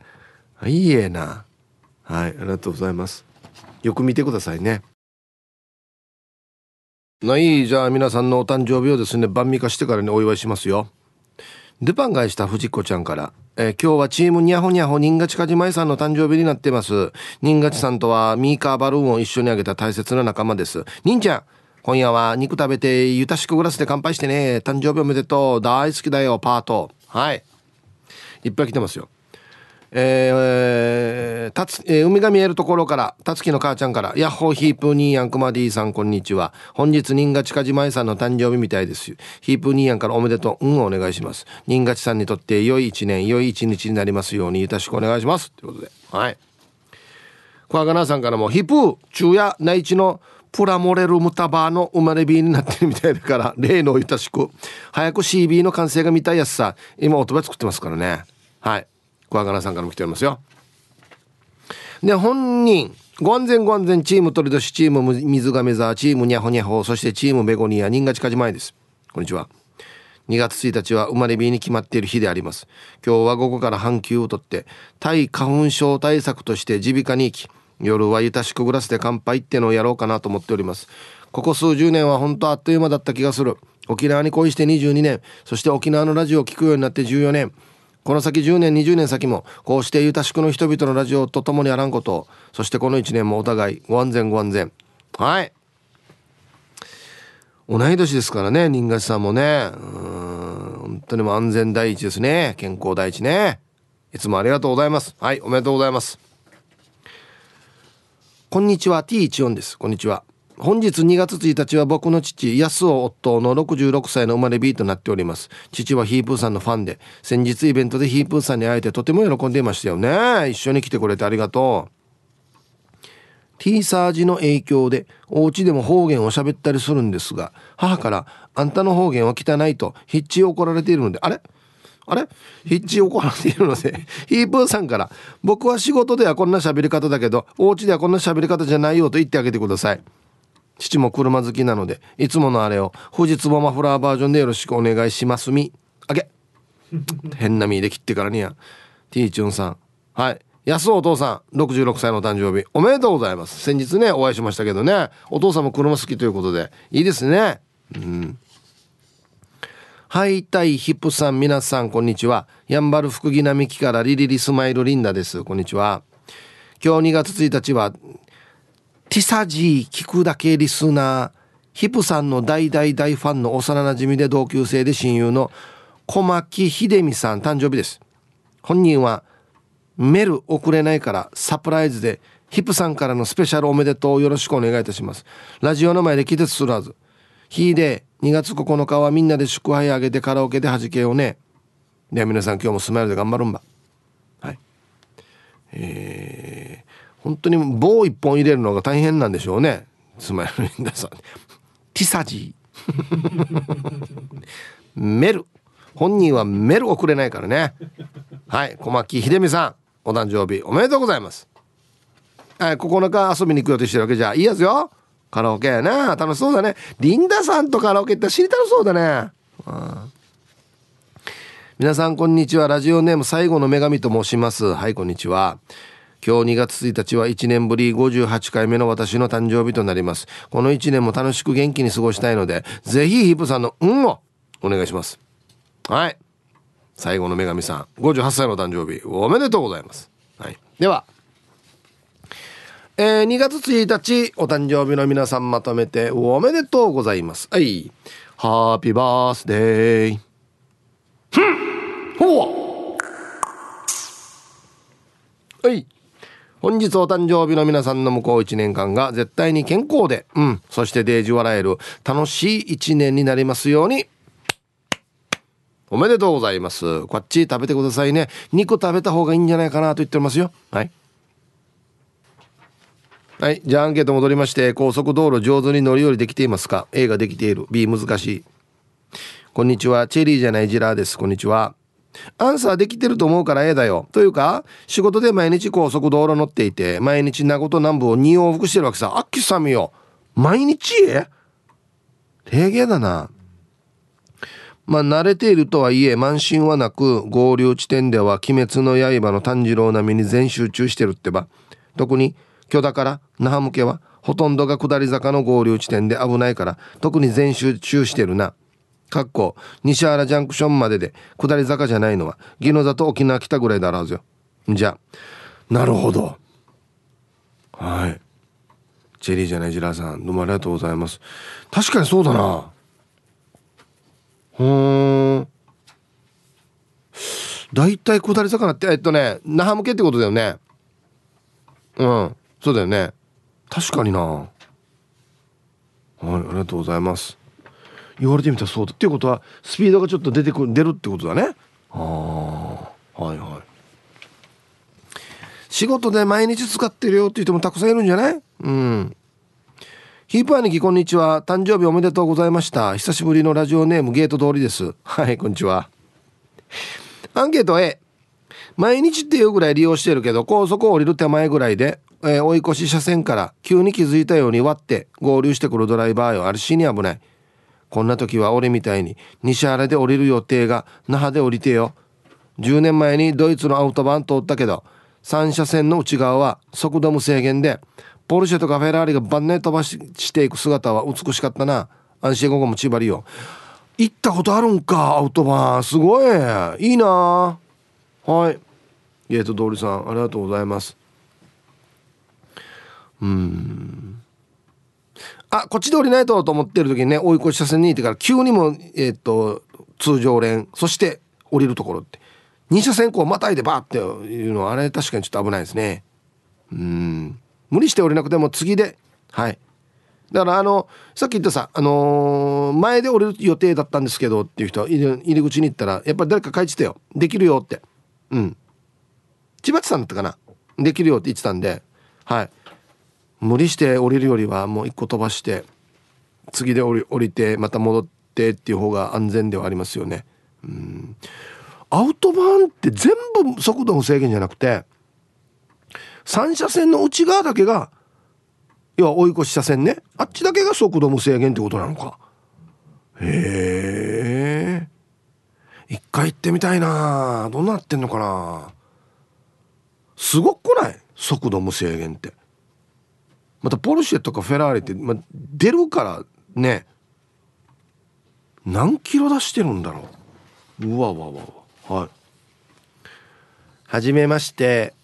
いいえな。はいありがとうございます。よく見てくださいね。ないじゃあ皆さんのお誕生日をですね晩味化してからにお祝いしますよ。ルパン返した藤子ちゃんから、えー、今日はチームニャホニャホ新勝かじまいさんの誕生日になってます。新勝さんとはミーカーバルーンを一緒にあげた大切な仲間です。忍ちゃん今夜は肉食べてゆたしくグラスで乾杯してね。誕生日おめでとう。大好きだよパート。はい。いっぱい来てますよ。えー、たつ、えー、海が見えるところから、たつきの母ちゃんから、ヤッホーヒープニーヤンクマディーさん、こんにちは。本日、新勝かじまえさんの誕生日みたいです。ヒープニーヤンからおめでとう、うん、お願いします。新勝さんにとって良い一年、良い一日になりますように、よろしくお願いします。ということで、はい。小若菜さんからも、ヒップー中夜内地のプラモレルムタバーの生まれ日になってるみたいだから、<laughs> 例のいたしく、早く CB の完成が見たいやつさ、今、音葉作ってますからね。はい。小若菜さんからも来ておりますよ。で本人。ご安全ご安全チーム鳥年チーム水亀座チームニャホニャホそしてチームベゴニア新勝かじまえです。こんにちは。2月1日は生まれ日に決まっている日であります。今日は午後から半休を取って対花粉症対策として耳鼻科に行き夜はゆたしくグラスで乾杯ってのをやろうかなと思っております。ここ数十年は本当あっという間だった気がする。沖縄に恋して22年そして沖縄のラジオを聴くようになって14年。この先10年20年先もこうしてゆたしくの人々のラジオと共にあらんことそしてこの1年もお互いご安全ご安全。はい。同い年ですからね新勝さんもね。うん本当にも安全第一ですね。健康第一ね。いつもありがとうございます。はいおめでとうございます。こんにちは T14 です。こんにちは。本日2月1日は僕の父安尾夫の66歳の生まれ日となっております。父はヒープーさんのファンで先日イベントでヒープーさんに会えてとても喜んでいましたよね。一緒に来てくれてありがとう。T サージの影響でお家でも方言を喋ったりするんですが母から「あんたの方言は汚い」とヒッチ怒られているのであれ？あれ？ヒッチ怒られているのでヒープーさんから「僕は仕事ではこんな喋り方だけどお家ではこんな喋り方じゃないよ」と言ってあげてください。父も車好きなのでいつものあれを富士壺マフラーバージョンでよろしくお願いしますみあげ。変な身で切ってからにゃティーチュンさん。はい。安お父さん。66歳の誕生日。おめでとうございます。先日ねお会いしましたけどね。お父さんも車好きということで。いいですね。うん。はいたいヒップさん皆さんこんにちは。やんばる福木並木からリリリスマイルリンダです。こんにちは。今日2月1日はティサジー聞くだけリスナーヒプさんの大大大ファンの幼なじみで同級生で親友の小牧秀美さん誕生日です。本人は。メル送れないからサプライズでヒプさんからのスペシャルおめでとうよろしくお願いいたします。ラジオの前で季節すらず日で2月9日はみんなで祝杯あげてカラオケで弾けようね。では皆さん今日もスマイルで頑張るんば。はい。えー本当に棒一本入れるのが大変なんでしょうね。スマイル皆さん。ティサジー。メル。本人はメルをくれないからね。はい。小牧秀美さん。お誕生日おめでとうございます。はい。9日遊びに行く予定してるわけじゃ。いいやつよ。カラオケやな。楽しそうだね。リンダさんとカラオケって知りたそうだね、うん皆さんこんにちは。ラジオネーム最後の女神と申します。はいこんにちは。今日2月1日は1年ぶり58回目の私の誕生日となります。この1年も楽しく元気に過ごしたいのでぜひヒップさんの運をお願いします。はい。最後の女神さん58歳の誕生日おめでとうございます、はい、では。えー、2月1日お誕生日の皆さんまとめておめでとうございます。はい。ハッピーバースデーふん。ほはい。本日お誕生日の皆さんの向こう1年間が絶対に健康で、うん、そしてデージ笑える楽しい1年になりますように。おめでとうございます。こっち食べてくださいね。肉食べた方がいいんじゃないかなと言ってますよ。はい。はい。じゃあアンケート戻りまして、高速道路上手に乗り降りできていますか ?A ができている。B 難しい。こんにちは。チェリーじゃないジラーです。こんにちは。アンサーできてると思うから A だよ。というか、仕事で毎日高速道路乗っていて、毎日名護と南部を2往復してるわけさ。あっきさみよ。毎日礼儀だな。まあ、慣れているとはいえ、慢心はなく、合流地点では鬼滅の刃の炭治郎並みに全集中してるってば。特に、巨田から那覇向けは、ほとんどが下り坂の合流地点で危ないから、特に全集中してるな。かっこ、西原ジャンクションまでで、下り坂じゃないのは、宜野座と沖縄来たぐらいだろうよ。じゃあ、なるほど。はい。チェリーじゃないジラーさん、どうもありがとうございます。確かにそうだな。うん大体下り坂ってえっとね那覇向けってことだよねうんそうだよね確かになはいありがとうございます言われてみたらそうだ。っていうことはスピードがちょっと出てくる出るってことだね。ああはいはい。仕事で毎日使ってるよって言ってもたくさんいるんじゃない？うん。ヒープ兄貴こんにちは誕生日おめでとうございました。久しぶりのラジオネームゲート通りです。はいこんにちは。アンケート A 毎日っていうぐらい利用してるけど高速を降りる手前ぐらいで、えー、追い越し車線から急に気づいたように割って合流してくるドライバーよ。あれ死に危ないこんな時は俺みたいに西原で降りる予定が那覇で降りてよ。10年前にドイツのアウトバン通ったけど3車線の内側は速度無制限でポルシェとかフェラーリが晩年飛ばししていく姿は美しかったな。安心午後も千葉りよ行ったことあるんかアウトバン。すごい。いいな。はい。ゲート通りさんありがとうございます。うん。あこっちで降りないとと思ってる時にね追い越し車線にいてから急にもえー、っと通常連そして降りるところって。2車線こうまたいでバーっていうのはあれ確かにちょっと危ないですね。うん。無理して降りなくても次ではい。だからあのさっき言ったさ、あのー、前で降りる予定だったんですけどっていう人入り口に行ったらやっぱり誰か書いてたよ。できるよって。うん。千葉地さんだったかな。できるよって言ってたんではい。無理して降りるよりはもう一個飛ばして次で降り降りてまた戻ってっていう方が安全ではありますよね。うん。アウトバーンって全部速度の制限じゃなくて3車線の内側だけが要は追い越し車線ね。あっちだけが速度無制限ってことなのか。へえ一回行ってみたいな。どうなってんのかな。すごくない？速度無制限って。またポルシェとかフェラーリって、ま出るからね何キロ出してるんだろう。うわわわわ。はい。はじめまして。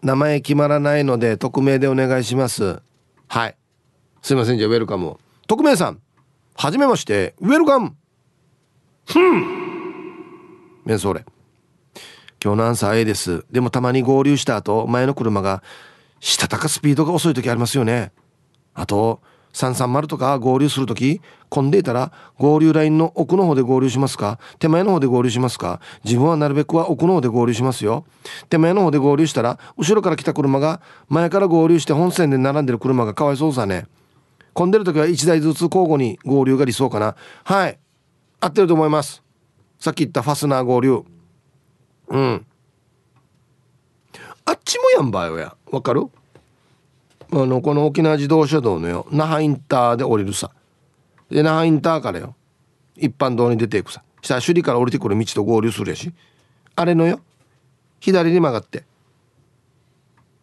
名前決まらないので匿名でお願いします。はい。すいませんじゃあウェルカムを。匿名さんはじめまして。ウェルカム。ふん。メンソーレ。今日のアンサー A です。でもたまに合流した後前の車がしたたかスピードが遅い時ありますよね。あと330とか合流する時混んでいたら合流ラインの奥の方で合流しますか？手前の方で合流しますか？自分はなるべくは奥の方で合流しますよ。手前の方で合流したら後ろから来た車が前から合流して本線で並んでる車がかわいそうさね。混んでる時は1台ずつ交互に合流が理想かな。はい。合ってると思います。さっき言ったファスナー合流。うん。あっちもやんばよや。わかる？あのこの沖縄自動車道のよ那覇インターで降りるさ。で那覇インターからよ一般道に出ていくさ。したら首里から降りてくる道と合流するやし。あれのよ左に曲がって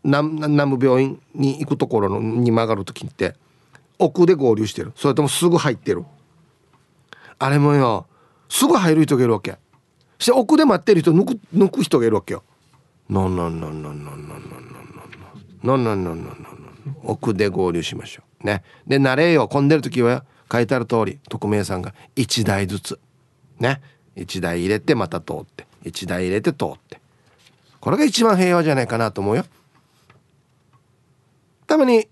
南南部病院に行くところのに曲がる時って奥で合流してる。それともすぐ入ってる。あれもよすぐ入る人がいるわけ。して奥で待ってる人抜く抜く人がいるわけよ。なんなんなんなんなんなんなんなんなんなんなんなんなん奥で合流しましょうねで慣れよ混んでる時は書いてある通り匿名さんが1台ずつね1台入れてまた通って1台入れて通ってこれが一番平和じゃないかなと思うよたまに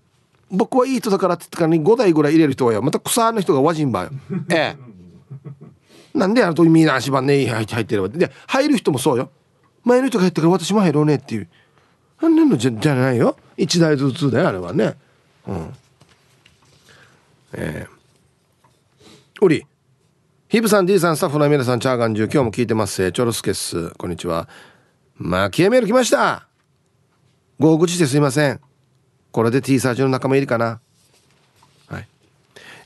僕はいい人だからって言ってからに5台ぐらい入れる人はよまた草の人がわじんばよええなんであの時みんな足場ね入ってればで入る人もそうよ前の人が入ってから私も入ろうねっていう。あんなのじゃじゃないよ。1台ずつだよあれはね。うん。ええおり。ヒブさん D さんスタッフの皆さんチャーガンジュ今日も聞いてます。チョロスケッス。こんにちは。まあ消えメール来ました。ご口ですいません。これで T サージの仲間いるかな。はい。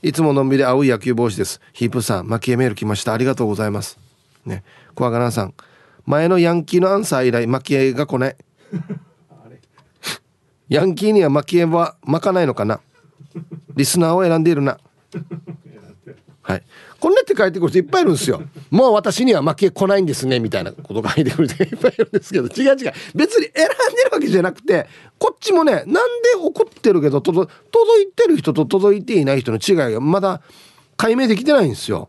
いつものんびり青い野球帽子です。ヒープさん蒔絵メール来ました。ありがとうございます。ね。小若菜さん前のヤンキーのアンサー以来蒔絵が来ない。ヤンキーには蒔絵は巻かないのかな。リスナーを選んでいるな。はい。こんなって書いてくる人いっぱいいるんですよ。もう私には負け来ないんですねみたいなことが書いてくる人 <laughs> いっぱいいるんですけど。違う違う。別に選んでるわけじゃなくてこっちもねなんで怒ってるけど届届いてる人と届いていない人の違いがまだ解明できてないんですよ。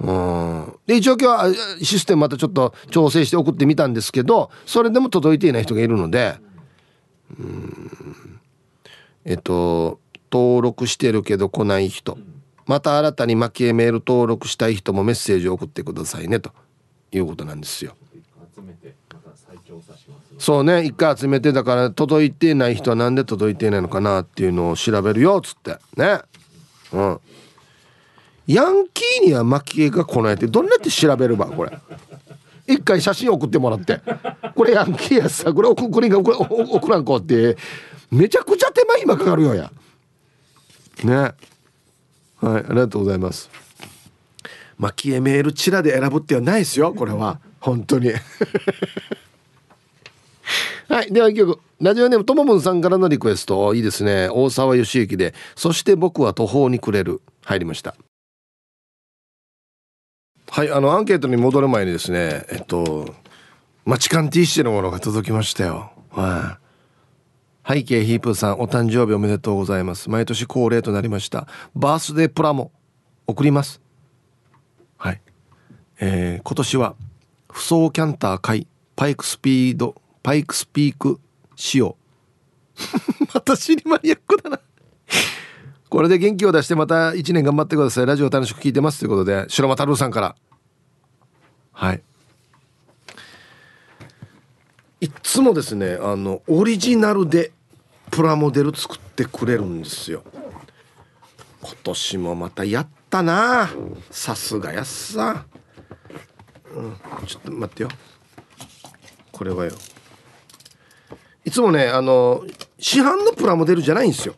うん。で一応今日はシステムまたちょっと調整して送ってみたんですけどそれでも届いていない人がいるのでうん。えっと登録してるけど来ない人。また新たに蒔絵メール登録したい人もメッセージを送ってくださいねということなんですよ。そうね一回集めてだから届いてない人はなんで届いてないのかなっていうのを調べるよっつって。ね。うんヤンキーには蒔絵が来ないってどんなって調べるばこれ？一回写真送ってもらってこれヤンキーやさこれ送りが送送らんこうってめちゃくちゃ手間暇かかるよやねはい、ありがとうございます。蒔絵メールチラで選ぶってはないですよ、これは。本当に。<laughs> はい、では一曲。ラジオネームともぶんさんからのリクエスト。いいですね。大沢義行で、そして僕は途方に暮れる。入りました。はい、あの、アンケートに戻る前にですね、えっと、マチカン T シュのものが届きましたよ。はい、背景ヒープーさんお誕生日おめでとうございます。毎年恒例となりました。バースデープラモ送ります。はい。えー、今年は不走キャンター買いパイクスピードパイクスピーク仕様。<laughs> 私にマニアックだな。これで元気を出してまた1年頑張ってください。ラジオ楽しく聞いてますということで白間太郎さんから。はい。いつもですねあのオリジナルでプラモデル作ってくれるんですよ。今年もまたやったな。さすがやっさ、うん、ちょっと待ってよ。これはよ。いつもねあの市販のプラモデルじゃないんですよ。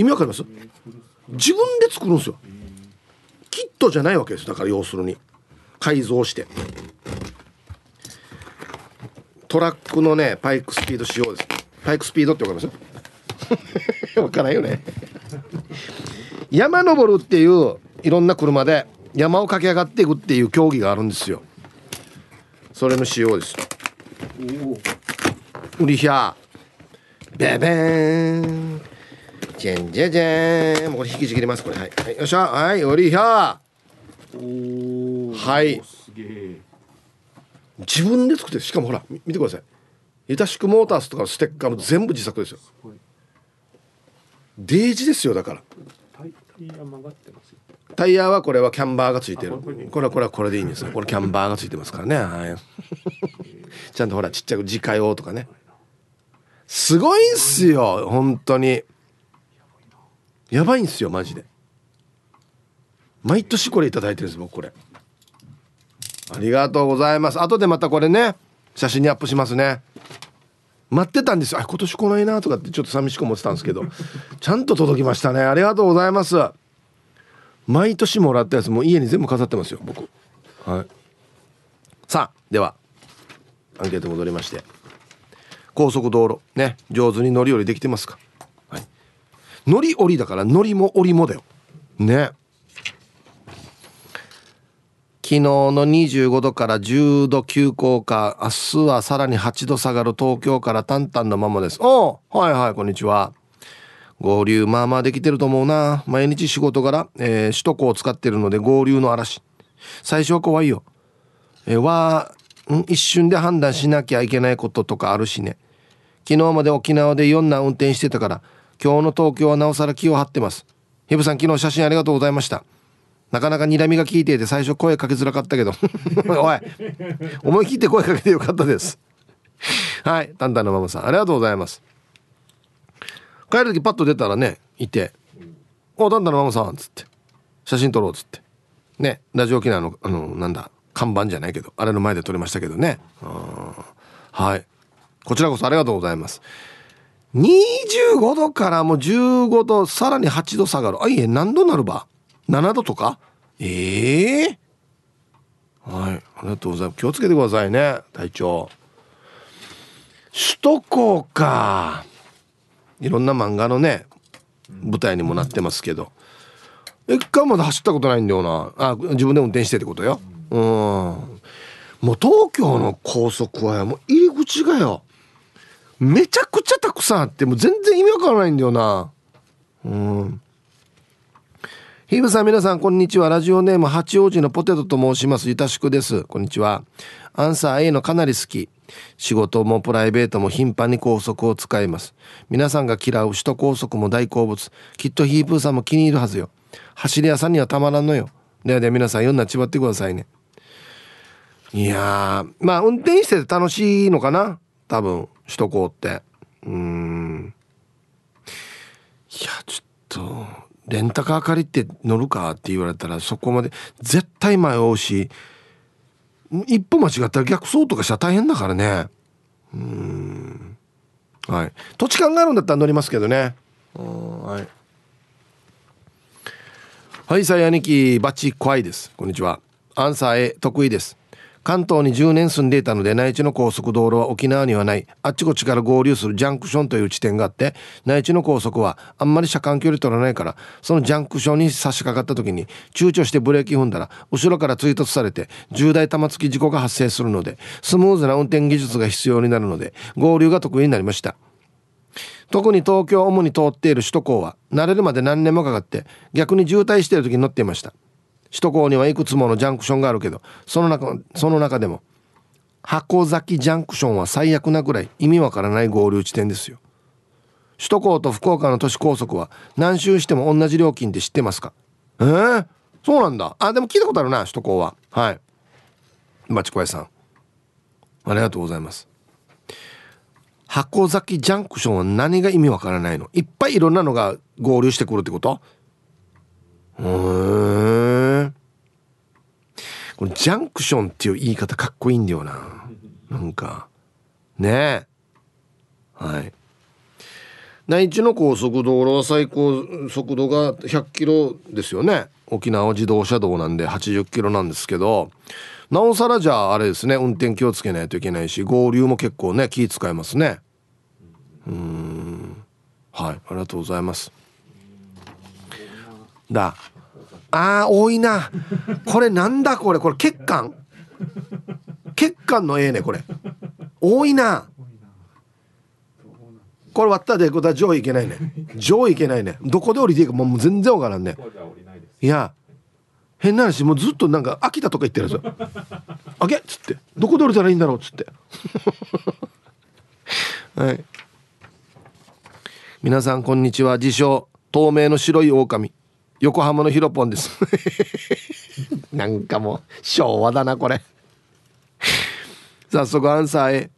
意味わかります？自分で作るんですよ。キットじゃないわけです。だから要するに。改造して。トラックのねパイクスピード仕様です。パイクスピードってわかります？<laughs> わからないよね。山登るっていういろんな車で山を駆け上がっていくっていう競技があるんですよ。それの仕様です。ウリヒャー。ベベーンジェンジェジェンこれ引きちぎりますこれ。はい、はい、よっしゃ。はいウリヒャー。はい。すげえ自分で作ってしかもほらみ見てください。ゆたしくモータースとかのステッカーも全部自作ですよ。ごい。デージですよだから。タイタイヤ曲がってますよ。タイヤはこれはキャンバーがついてる。あこれこれはこれはこれでいいんですよ。これキャンバーがついてますからね。はい。<laughs> ちゃんとほらちっちゃく自家用とかね。すごいんすよ本当にやばいんすよマジで。毎年これいいてるんです僕これ。ありがとうございます。後でまたこれね写真にアップしますね。待ってたんですよ。あ今年来ないなとかってちょっと寂しく思ってたんですけど。ちゃんと届きましたね。ありがとうございます。毎年もらったやつもう家に全部飾ってますよ僕。はい。さあではアンケート戻りまして。高速道路ね上手に乗り降りできてますか、はい、乗り降りだから乗りも降りもだよ。ね。昨日の25度から10度急降下明日はさらに8度下がる東京からタンタンのままです。おはいはいこんにちは。合流まあまあできてると思うな。毎日仕事柄、えー、首都高を使ってるので合流の嵐。最初は怖いよ。えー、はん？一瞬で判断しなきゃいけないこととかあるしね。昨日まで沖縄で4な運転してたから今日の東京はなおさら気を張ってます。ヒブさん昨日写真ありがとうございました。なかなか睨みが効いていて最初声かけづらかったけど。<laughs> おい思い切って声かけてよかったです。はいタンタンのママさんありがとうございます。帰る時パッと出たらねいて「おタンタンのママさん」っつって写真撮ろうっつって。ねラジオ沖縄のあのなんだ看板じゃないけどあれの前で撮りましたけどね。はい。こちらこそありがとうございます。25度からもう15度さらに8度下がる。あいえ何度なるば？7度とか？ええー、はい。ありがとうございます。気をつけてくださいね体調首都高か。いろんな漫画のね舞台にもなってますけど。一回まだ走ったことないんだよな。あ自分で運転してってことよ。うん。もう東京の高速はもう入り口がよ。めちゃくちゃたくさんあってもう全然意味わからないんだよな。うん。ヒブさん皆さんこんにちは。ラジオネーム八王子のポテトと申します。ゆたしくです。こんにちは。アンサー A のかなり好き。仕事もプライベートも頻繁に高速を使います。皆さんが嫌う首都高速も大好物。きっとヒープーさんも気に入るはずよ。走り屋さんにはたまらんのよ。ではでは皆さん読んなちばってくださいね。いやまあ運転してて楽しいのかな？多分。首都高って。うん。いやちょっとレンタカー借りて乗るかって言われたらそこまで絶対迷うし一歩間違ったら逆走とかしたら大変だからね。うん。はい。土地勘があるんだったら乗りますけどね。はい。はいさあ兄貴バッチ怖いです。こんにちは。アンサー A 得意です関東に10年住んでいたので内地の高速道路は沖縄にはない。あっちこっちから合流するジャンクションという地点があって内地の高速はあんまり車間距離取らないからそのジャンクションに差し掛かった時に躊躇してブレーキ踏んだら後ろから追突されて重大玉突き事故が発生するのでスムーズな運転技術が必要になるので合流が得意になりました。特に東京を主に通っている首都高は慣れるまで何年もかかって逆に渋滞している時に乗っていました。首都高にはいくつものジャンクションがあるけどその中その中でも箱崎ジャンクションは最悪なぐらい意味わからない合流地点ですよ。首都高と福岡の都市高速は何周しても同じ料金って知ってますか？えー、そうなんだ。あでも聞いたことあるな首都高は。はい。町小屋さん。ありがとうございます。箱崎ジャンクションは何が意味わからないの？いっぱいいろんなのが合流してくるってこと？へえこのジャンクションっていう言い方かっこいいんだよな。なんか。ねえ。はい。内地の高速道路は最高速度が100キロですよね。沖縄自動車道なんで80キロなんですけど。なおさらじゃああれですね。運転気をつけないといけないし合流も結構ね気使いますね。うん。はい。ありがとうございます。だ。あー多いな。これなんだこれ。これ血管。血管のええねこれ。多いな。これ割ったでことは上位いけないね。上位いけないね。どこで降りていいかもう全然わからんね。いや。変な話もうずっとなんか秋田とか行ってるんですよ「あげ!」っつって「どこで降りたらいいんだろう」っつって。<laughs> はい。皆さんこんにちは。自称透明の白い狼横浜のヒロポンです。<laughs> なんかもう昭和だなこれ。早速アンサーへ。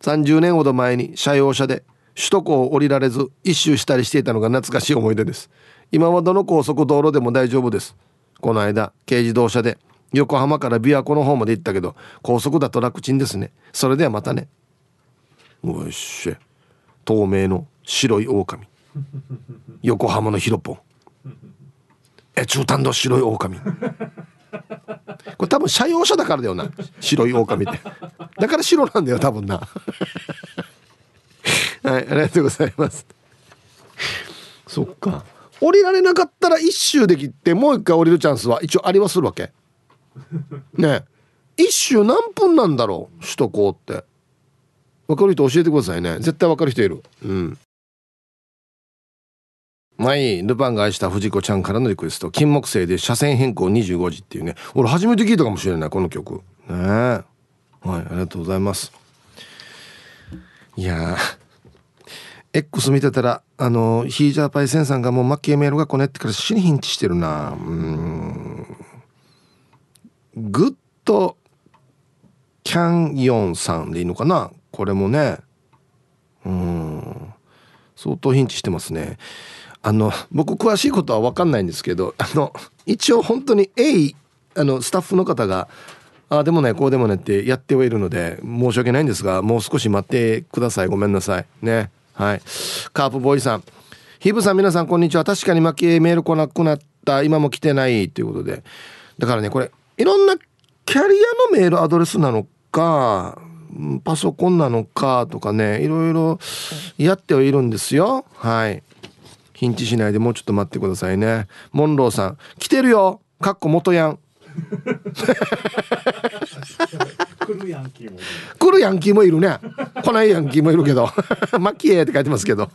30年ほど前に車用車で首都高を降りられず一周したりしていたのが懐かしい思い出です。今はどの高速道路でも大丈夫です。この間軽自動車で横浜から琵琶湖の方まで行ったけど高速だと楽ちんですね。それではまたね。おいしい透明の白い狼。横浜のヒロポン。え中短の白い狼。<laughs> これ多分車用車だからだよな。白い狼って。だから白なんだよ多分な。<laughs> はいありがとうございます。そっか。降りられなかったら一周できてもう一回降りるチャンスは一応ありはするわけ。ね一周何分なんだろう首都高って。分かる人教えてくださいね。絶対分かる人いる。うん。前ルパンが愛した藤子ちゃんからのリクエスト。金木犀で車線変更25時っていうね。俺初めて聞いたかもしれないこの曲。ねはいありがとうございます。いや X 見てたらあのヒージャーパイセンさんがもうマッキーメールがこねってから死にヒンチしてるな。うん。グッドキャンヨンさんでいいのかな？これもね。うん。相当ヒンチしてますね。あの僕詳しいことは分かんないんですけどあの一応本当に A あのスタッフの方がああでもないこうでもないってやってはいるので申し訳ないんですがもう少し待ってください。ごめんなさい。ね。はい。カープボーイさん。ヒブさん皆さんこんにちは。確かに負けメール来なくなった。今も来てない。ということで。だからねこれいろんなキャリアのメールアドレスなのかパソコンなのかとかねいろいろやってはいるんですよ。はい。ヒンチしないでもうちょっと待ってくださいね。モンローさん来てるよ。かっこ元ヤン。来るヤンキーもいる。来るヤンキーもいるね。来ないヤンキーもいるけど。マッキーって書いてますけど。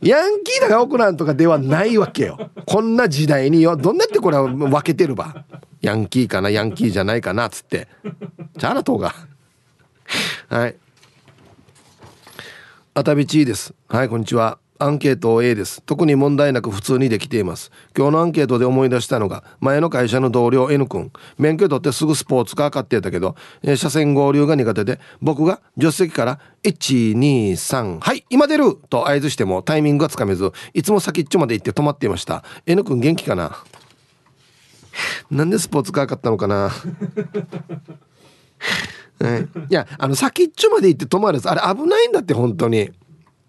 ヤンキーだが奥なんとかではないわけよ。こんな時代によ。どんなってこれは分けてるば。ヤンキーかなヤンキーじゃないかなっつって。じゃあなとうが。はい。あたびちーです。はいこんにちはアンケート A です。特に問題なく普通にできています。今日のアンケートで思い出したのが前の会社の同僚 N 君。免許取ってすぐスポーツカー買ってたけど、えー車線合流が苦手で僕が助手席から123はい今出る！と合図してもタイミングがつかめずいつも先っちょまで行って止まっていました。N 君元気かな？なんでスポーツカー買ったのかな？は <laughs> い、いやあの先っちょまで行って止まるあれ危ないんだって本当に。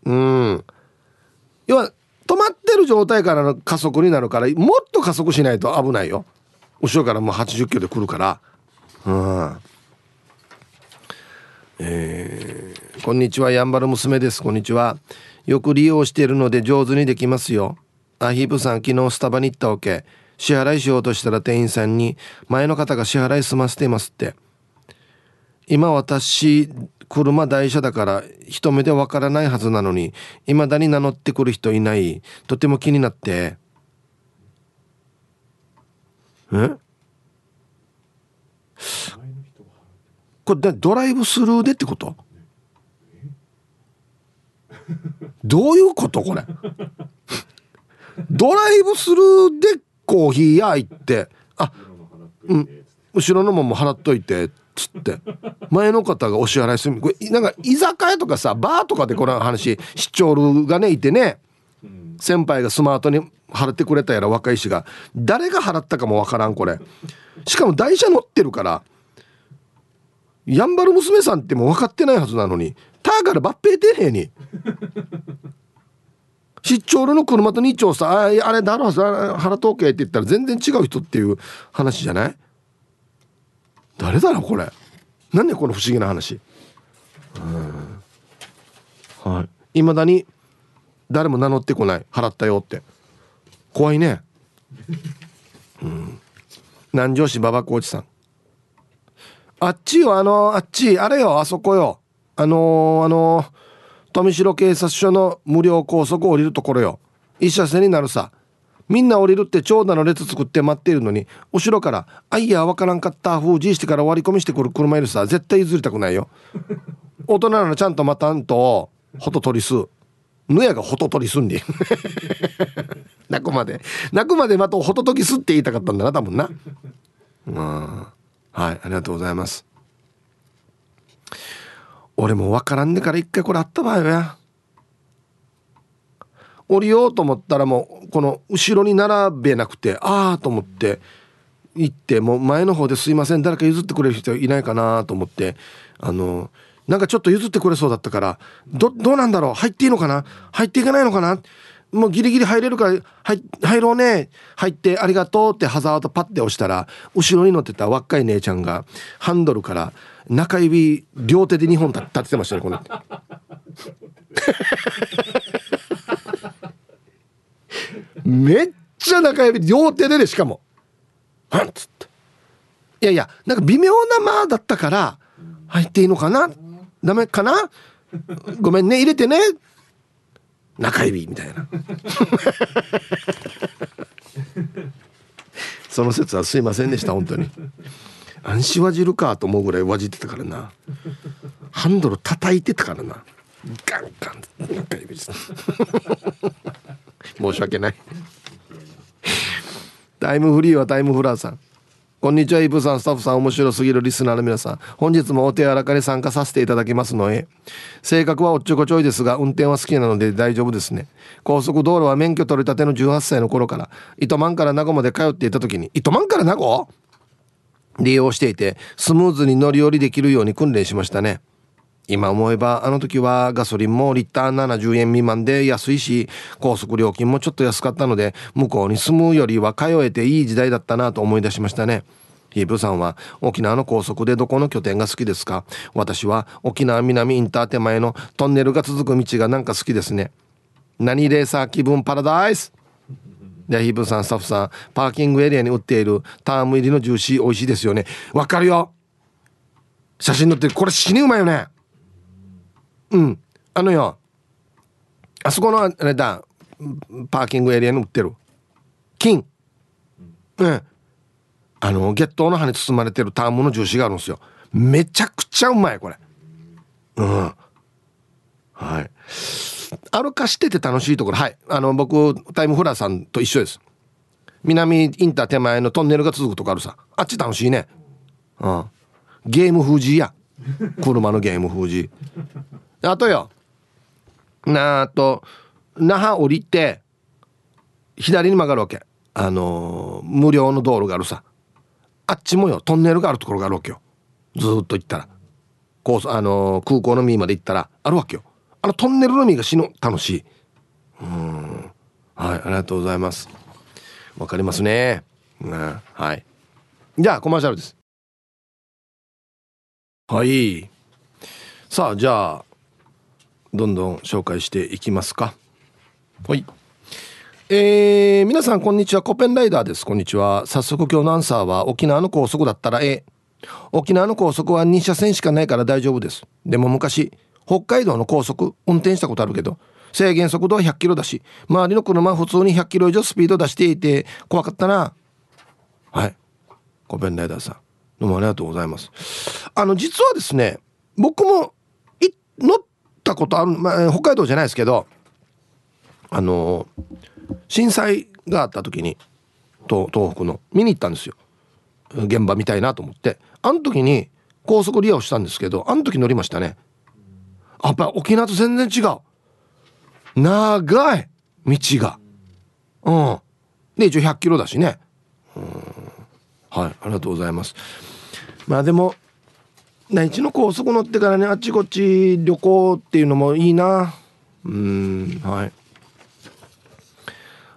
うん。要は止まってる状態からの加速になるからもっと加速しないと危ないよ。後ろからもう80キロで来るから。うん。えーこんにちはやんばる娘です。こんにちは。よく利用しているので上手にできますよ。あヒープさん昨日スタバに行ったわけ。支払いしようとしたら店員さんに前の方が支払い済ませていますって。今私車台車だから一目でわからないはずなのに未だに名乗ってくる人いない。とても気になって。え？これドライブスルーでってこと？どういうことこれ？ドライブスルーでコーヒー屋行って。あ払っといて後ろのもんも払っといて。っつって。前の方がお支払いする。これなんか居酒屋とかさバーとかでこの話視聴ルがねいてね。先輩がスマートに払ってくれたやら若い氏が。誰が払ったかもわからんこれ。しかも台車乗ってるからやんばる娘さんってもう分かってないはずなのにたから抜兵てねえに。出張るの車と日張さあれだろ払っとけって言ったら全然違う人っていう話じゃない？誰だろうこれ。なんでこの不思議な話？うん。はい。いまだに誰も名乗ってこない。払ったよって。怖いね。うん。南城市馬場浩二さん。あっちよあのあっち。あれよあそこよ。あのーあのー富城警察署の無料高速降りるところよ。一車線になるさみんな降りるって長蛇の列作って待っているのに後ろから「あいやわからんかった封じしてから割り込みしてくる車いるさ絶対譲りたくないよ。<laughs> 大人ならちゃんと待たんとほと取りすぬやがほと取りすんに。<laughs> 泣くまで。泣くまでまたほとときすって言いたかったんだな多分な。うん。はいありがとうございます。俺もわからんでから一回これあった場合や。降りようと思ったらもうこの後ろに並べなくてああと思って行ってもう前の方ですいません誰か譲ってくれる人いないかなと思ってあのなんかちょっと譲ってくれそうだったからどどうなんだろう入っていいのかな？入っていかないのかな？もうギリギリ入れるから入入ろうね。入ってありがとうってハザードパッて押したら後ろに乗ってた若い姉ちゃんがハンドルから中指両手で2本立ててましたねこのめっちゃ中指両手ででしかも「はん」つって。いやいやなんか微妙な間だったから入っていいのかな？ダメかな？ごめんね入れてね。中指みたいな。<laughs> その説はすいませんでした本当に。安心わじるかと思うぐらいわじってたからな。ハンドル叩いてたからな。ガンガン中指です。申し訳ない。タイムフリーはタイムフラーさん。こんにちはイブさん。スタッフさん面白すぎるリスナーの皆さん。本日もお手柔らかに参加させていただきますのへ性格はおっちょこちょいですが運転は好きなので大丈夫ですね。高速道路は免許取り立ての18歳の頃から糸満から名護まで通っていた時に糸満から名護？利用していてスムーズに乗り降りできるように訓練しましたね。今思えばあの時はガソリンもリッター70円未満で安いし高速料金もちょっと安かったので向こうに住むよりは通えていい時代だったなと思い出しましたね。ヒープさんは沖縄の高速でどこの拠点が好きですか？私は沖縄南インター手前のトンネルが続く道がなんか好きですね。何レーサー気分パラダイス。でヒープさんスタッフさんパーキングエリアに売っているターム入りのジューシー美味しいですよね。わかるよ。写真載ってこれ死にうまいよね。うん。あのよあそこのあれだパーキングエリアに売ってる。金。うん。あのゲットの葉に包まれてるタームのジューシーがあるんですよ。めちゃくちゃうまいこれ。うん。はい。歩かしてて楽しいところ。はい。あの僕タイムフラーさんと一緒です。南インター手前のトンネルが続くとこあるさ。あっち楽しいね。うん。ゲーム封じや。車のゲーム封じあとよ。なあと那覇降りて左に曲がるわけ。あのー、無料の道路があるさ。あっちもよ。トンネルがあるところがあるわけよ。ずっと行ったら。こうあのー、空港の海まで行ったらあるわけよ。あのトンネルの海が死ぬ。楽しい。うん。はいありがとうございます。わかりますね、うん、はい。じゃあコマーシャルです。はい。さあじゃあどんどん紹介していきますか。はい。えー、皆さんこんにちは。コペンライダーです。こんにちは。早速今日のアンサーは沖縄の高速だったら A 沖縄の高速は2車線しかないから大丈夫です。でも昔北海道の高速運転したことあるけど制限速度は100キロだし周りの車は普通に100キロ以上スピード出していて怖かったな。はい。コペンライダーさん。どうもありがとうございます。あの実はですね僕も乗ったことある、まあ、北海道じゃないですけどあの震災があった時に東東北の見に行ったんですよ。現場見たいなと思って。あの時に高速利用したんですけどあの時乗りましたね。やっぱ沖縄と全然違う。長い道が。うん。で一応100キロだしね。うん。はいありがとうございます。まあでも内地の高速乗ってからねあっちこっち旅行っていうのもいいな。うんはい。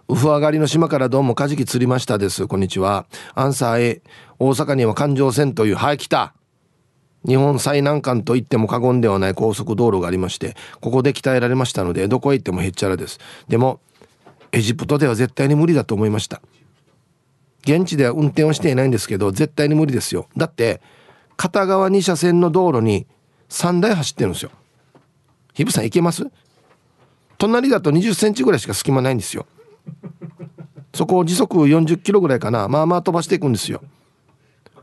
ウフ上がりの島からどうもカジキ釣りましたです。こんにちは。アンサー A 大阪には環状線というはい来た。日本最難関と言っても過言ではない高速道路がありましてここで鍛えられましたのでどこへ行ってもへっちゃらです。でもエジプトでは絶対に無理だと思いました。現地では運転をしていないんですけど絶対に無理ですよ。だって片側2車線の道路に3台走ってるんですよ。ヒブさん行けます？隣だと20センチぐらいしか隙間ないんですよ。そこを時速40キロぐらいかな。まあまあ飛ばしていくんですよ。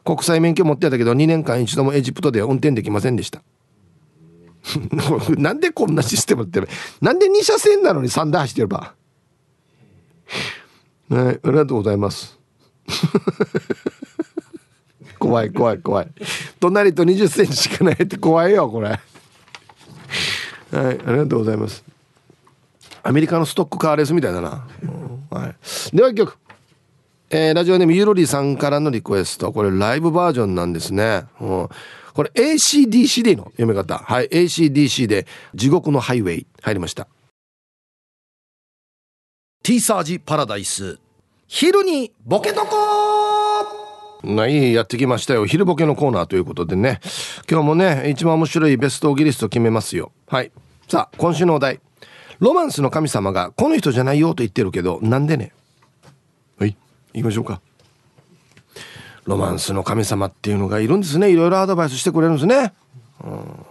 国際免許持ってたけど2年間一度もエジプトでは運転できませんでした。<laughs> なんでこんなシステムってるなんで2車線なのに3台走ってれば。はい、ありがとうございます。怖い怖い怖い。隣と20センチしかないって怖いよこれ。はいありがとうございます。アメリカのストックカーレースみたいだな、はい、では一曲。えー、ラジオネームゆろりさんからのリクエスト。これライブバージョンなんですね、うん、これ ACDC での読み方。はい ACDC で地獄のハイウェイ。入りました。ティーサージパラダイス。昼にボケとこはい。やってきましたよ昼ボケのコーナーとい。うことでね今日もね一番面白い。ベストギリスト決めますよはい。さあ今週のお題。ロマンスの神様がこの人じゃないよと言ってるけどなんでね？はい。行きましょうか。ロマンスの神様っていうのがいるんですね。いろいろアドバイスしてくれるんですね、うん、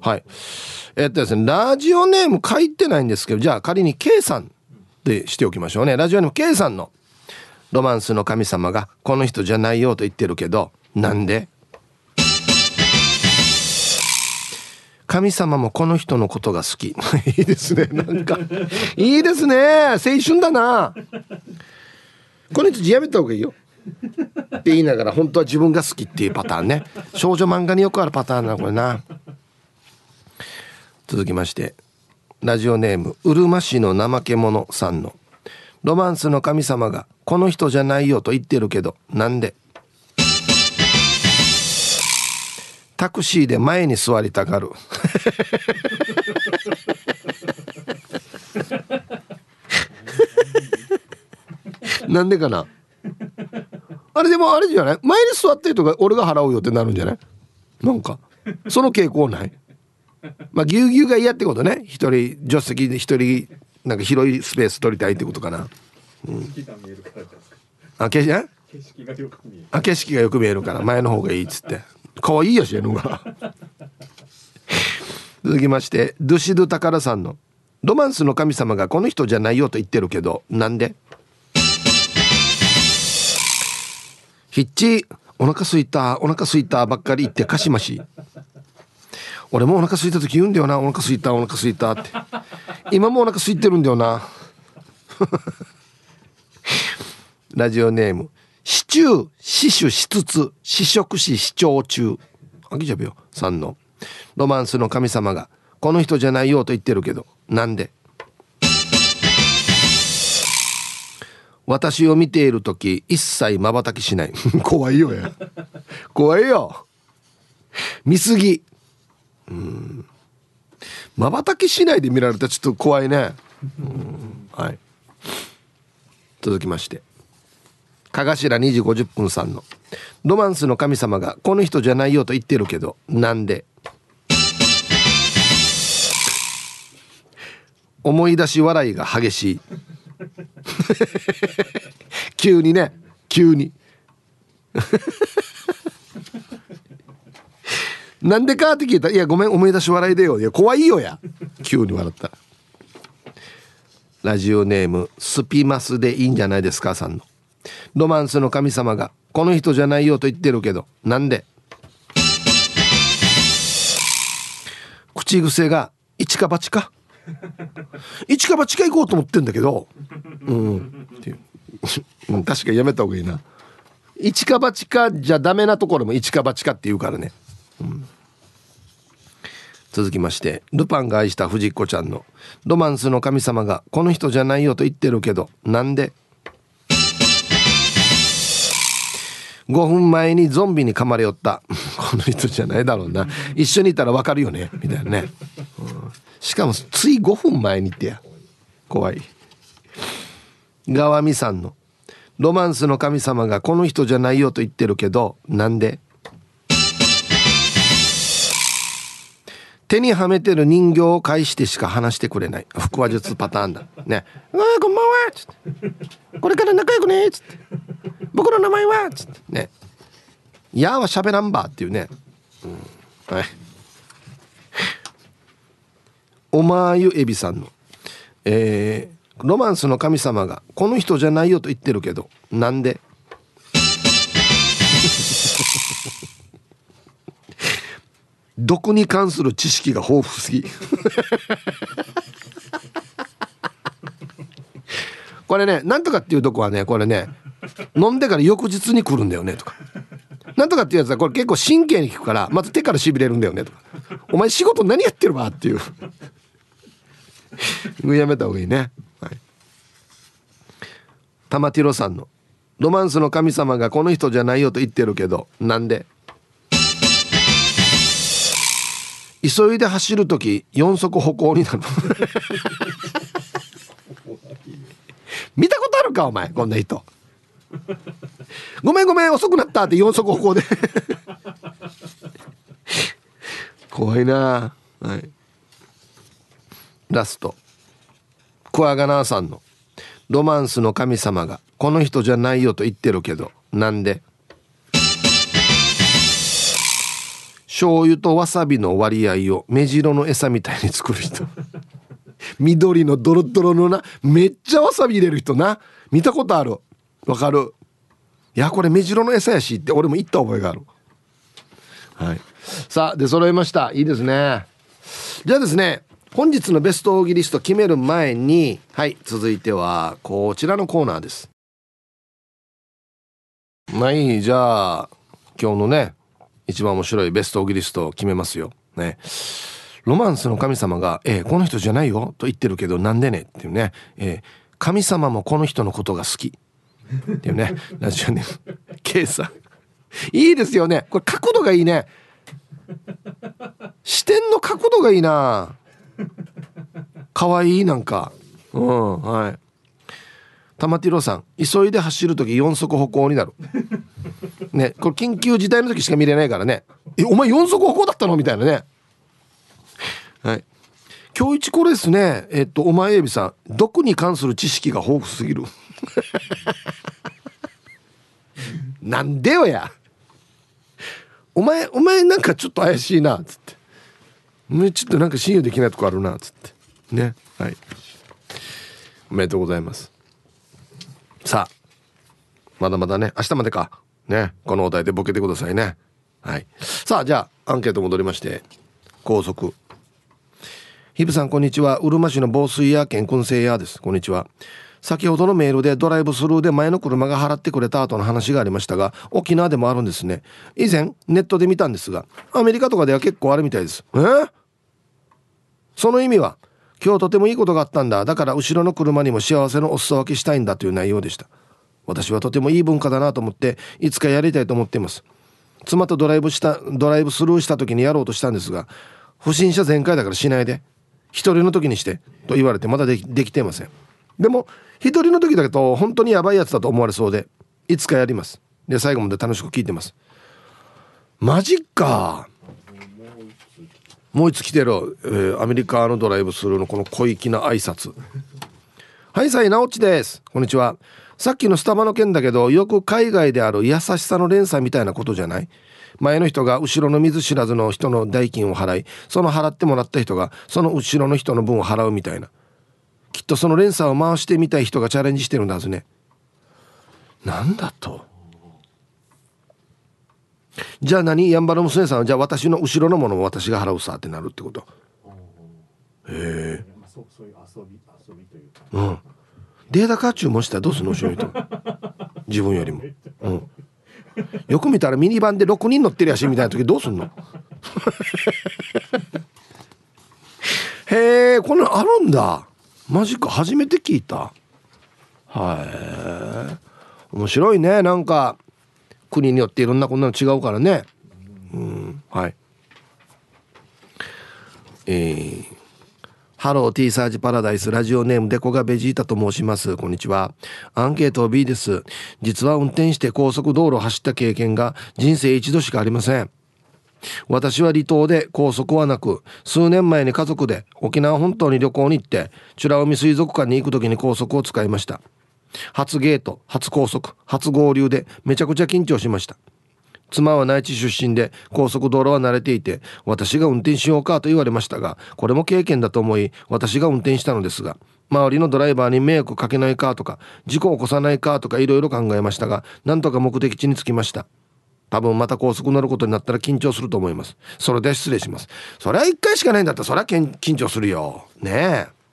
はい。えっとですねラジオネーム書いてないんですけどじゃあ仮に K さんでしておきましょうね。ラジオネーム K さんのロマンスの神様がこの人じゃないよと言ってるけどなんで？神様もこの人のことが好き。<laughs> いいですね。なんかいいですね。青春だな。この人やめた方がいいよ。って言いながら本当は自分が好きっていうパターンね。少女漫画によくあるパターンなこれな。続きましてラジオネームうるま市の怠け者さんのロマンスの神様がこの人じゃないよと言ってるけどなんで？タクシーで前に座りたがる。<laughs> なんでかな？あれでもあれじゃない？前に座ってるとか俺が払うよってなるんじゃない？なんか。その傾向ない？まあぎゅうぎゅうが嫌ってことね。一人助手席で一人なんか広いスペース取りたいってことかな、うん、あ景色？がよく見える。あ景色がよく見えるから前の方がいいっつって。可愛いやしやのが。<laughs> 続きましてドゥシドゥタカラさんのロマンスの神様がこの人じゃないよと言ってるけどなんで？ヒッチお腹すいたお腹すいたばっかり言ってかしまし俺もお腹すいた時言うんだよな。お腹すいたお腹すいたって。今もお腹空いてるんだよな。<laughs> ラジオネーム。シチュー死守しつつ試食し視聴中。あきじゃべよ。さんの。ロマンスの神様がこの人じゃないよと言ってるけどなんで？私を見ている時一切まばたきしない。<laughs> 怖いよや怖いよ。見すぎ。うん。まばたきしないで見られたらちょっと怖いね。はい。続きまして。かがしら2時50分さんの。ロマンスの神様がこの人じゃないよと言ってるけどなんで？思い出し笑いが激しい。<laughs> 急にね。急に。なんでかって聞いた。ら「いやごめん思い出し笑いでよ」いや怖いよや。急に笑った。ラジオネームスピマスでいいんじゃないですかさんの。ロマンスの神様がこの人じゃないよと言ってるけどなんで？口癖が一か八か？一か八か行こうと思ってんだけど。うん。っていう確かにやめた方がいいな。一か八かじゃダメなところも一か八かって言うからね、続きましてルパンが愛した藤子ちゃんの <laughs> ロマンスの神様がこの人じゃないよと言ってるけどなんで？5分前にゾンビに噛まれよった。この人じゃないだろうな。一緒にいたら分かるよね。みたいなね、うん、しかもつい5分前にってや。怖い。川見さんのロマンスの神様がこの人じゃないよと言ってるけどなんで？手にはめてる人形を介してしか話してくれない。腹話術パターンだ。ね「ああこんばんは」っつって「これから仲良くね」っつって「僕の名前は」っつって。ね「や」はしゃべらんばっていうね、うん、はい。おまゆえびさんの。えー、ロマンスの神様がこの人じゃないよと言ってるけどなんで？毒に関する知識が豊富すぎ。<laughs> これねなんとかっていうとこはねこれね飲んでから翌日に来るんだよねとか。なんとかっていうやつはこれ結構神経に効くからまず手からしびれるんだよねとか。お前仕事何やってるわっていう。やめた方がいいね、はい、玉ティロさんの「ロマンスの神様がこの人じゃないよと言ってるけどなんで?」急いで走る時四足歩行になる。<laughs> ことあるかお前こんな人。ごめんごめん遅くなったって4足歩行で。<laughs> 怖いな。はい。ラスト。クワガナーさんの「ロマンスの神様がこの人じゃないよと言ってるけどなんで?」醤油とわさびの割合を目白の餌みたいに作る人。<laughs> 緑のドロドロのなめっちゃわさび入れる人な。見たことある？わかる？いやこれ目白の餌やしって俺も言った覚えがある。はい。さあで揃いました。いいですね。じゃあですね本日のベストオーギリスト決める前にはい続いてはこちらのコーナーです。はいじゃあ今日のね一番面白いベストオギリストを決めますよ。ね。ロマンスの神様が「えー、この人じゃないよ」と言ってるけどなんでね？っていうね、えー、神様もこの人のことが好きっていうね。<laughs> ラジオネーム。K さん。いいですよね。これ角度がいいね。視点の角度がいいな。かわいいなんか。うんはい。玉ティロさん急いで走る時4足歩行になる。<laughs> ねこれ緊急事態の時しか見れないからね。えお前4足歩行だったの？みたいなね。はい。今日一これですねえっとお前エビさん毒に関する知識が豊富すぎる。<laughs> なんでよや。お前お前なんかちょっと怪しいなっつって。ちょっとなんか信用できないとこあるなっつって。ね。はい。おめでとうございます。さあまだまだね明日までか。ねこのお題でボケてくださいね。はい。さあじゃあアンケート戻りまして高速。ヒブさんこんにちは。うるま市の防水屋兼燻製屋です。こんにちは。先ほどのメールでドライブスルーで前の車が払ってくれた後の話がありましたが沖縄でもあるんですね。以前ネットで見たんですがアメリカとかでは結構あるみたいです。えその意味は？今日とてもいいことがあったんだ。だから後ろの車にも幸せのお裾分けしたいんだという内容でした。私はとてもいい文化だなと思っていつかやりたいと思っています。妻とドライブしたドライブスルーした時にやろうとしたんですが不審者全開だからしないで一人の時にしてと言われてまだできていません。でも一人の時だけど本当にやばいやつだと思われそうでいつかやります。で最後まで楽しく聞いてます。マジか。もう一つ来てる、えー、アメリカのドライブスルーのこの小粋な挨拶。<laughs> はいさいなおっちです。こんにちは。さっきのスタバの件だけどよく海外である優しさの連鎖みたいなことじゃない？前の人が後ろの見ず知らずの人の代金を払いその払ってもらった人がその後ろの人の分を払うみたいな。きっとその連鎖を回してみたい人がチャレンジしてるんだはずね。なんだと？じゃあ何？やんばる娘さんは？じゃあ私の後ろのものも私が払うさってなるってこと。へえ。うん。データカー注文したらどうすんの後ろの人？<laughs> 自分よりも。うん。よく見たらミニバンで6人乗ってるやしみたいな時どうすんの？<laughs> へえこんなのあるんだ。マジか。初めて聞いた。はい。面白いね。なんか国によっていろんなこんなの違うからね。うん。はい。えー、ハロー T サージパラダイスラジオネームデコがベジータと申します。こんにちは。アンケート B です。実は運転して高速道路を走った経験が人生一度しかありません。私は離島で高速はなく数年前に家族で沖縄本島に旅行に行って美ら海水族館に行く時に高速を使いました。初ゲート初高速初合流でめちゃくちゃ緊張しました。妻は内地出身で高速道路は慣れていて私が運転しようかと言われましたがこれも経験だと思い私が運転したのですが周りのドライバーに迷惑かけないかとか事故を起こさないかとかいろいろ考えましたがなんとか目的地に着きました。多分また高速乗ることになったら緊張すると思います。それで失礼します。それは1回しかないんだったらそれは緊張するよ。ねえ。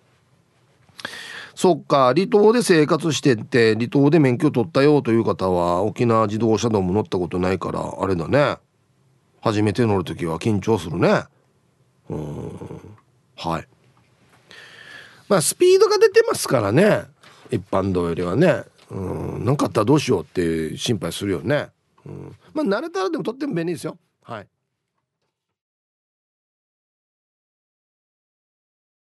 そっか離島で生活してって離島で免許取ったよという方は沖縄自動車道も乗ったことないからあれだね。初めて乗る時は緊張するね。うん。はい。まあスピードが出てますからね。一般道よりはね。うん。何かあったらどうしようって心配するよね。うん。まあ慣れたらでもとっても便利ですよ。はい。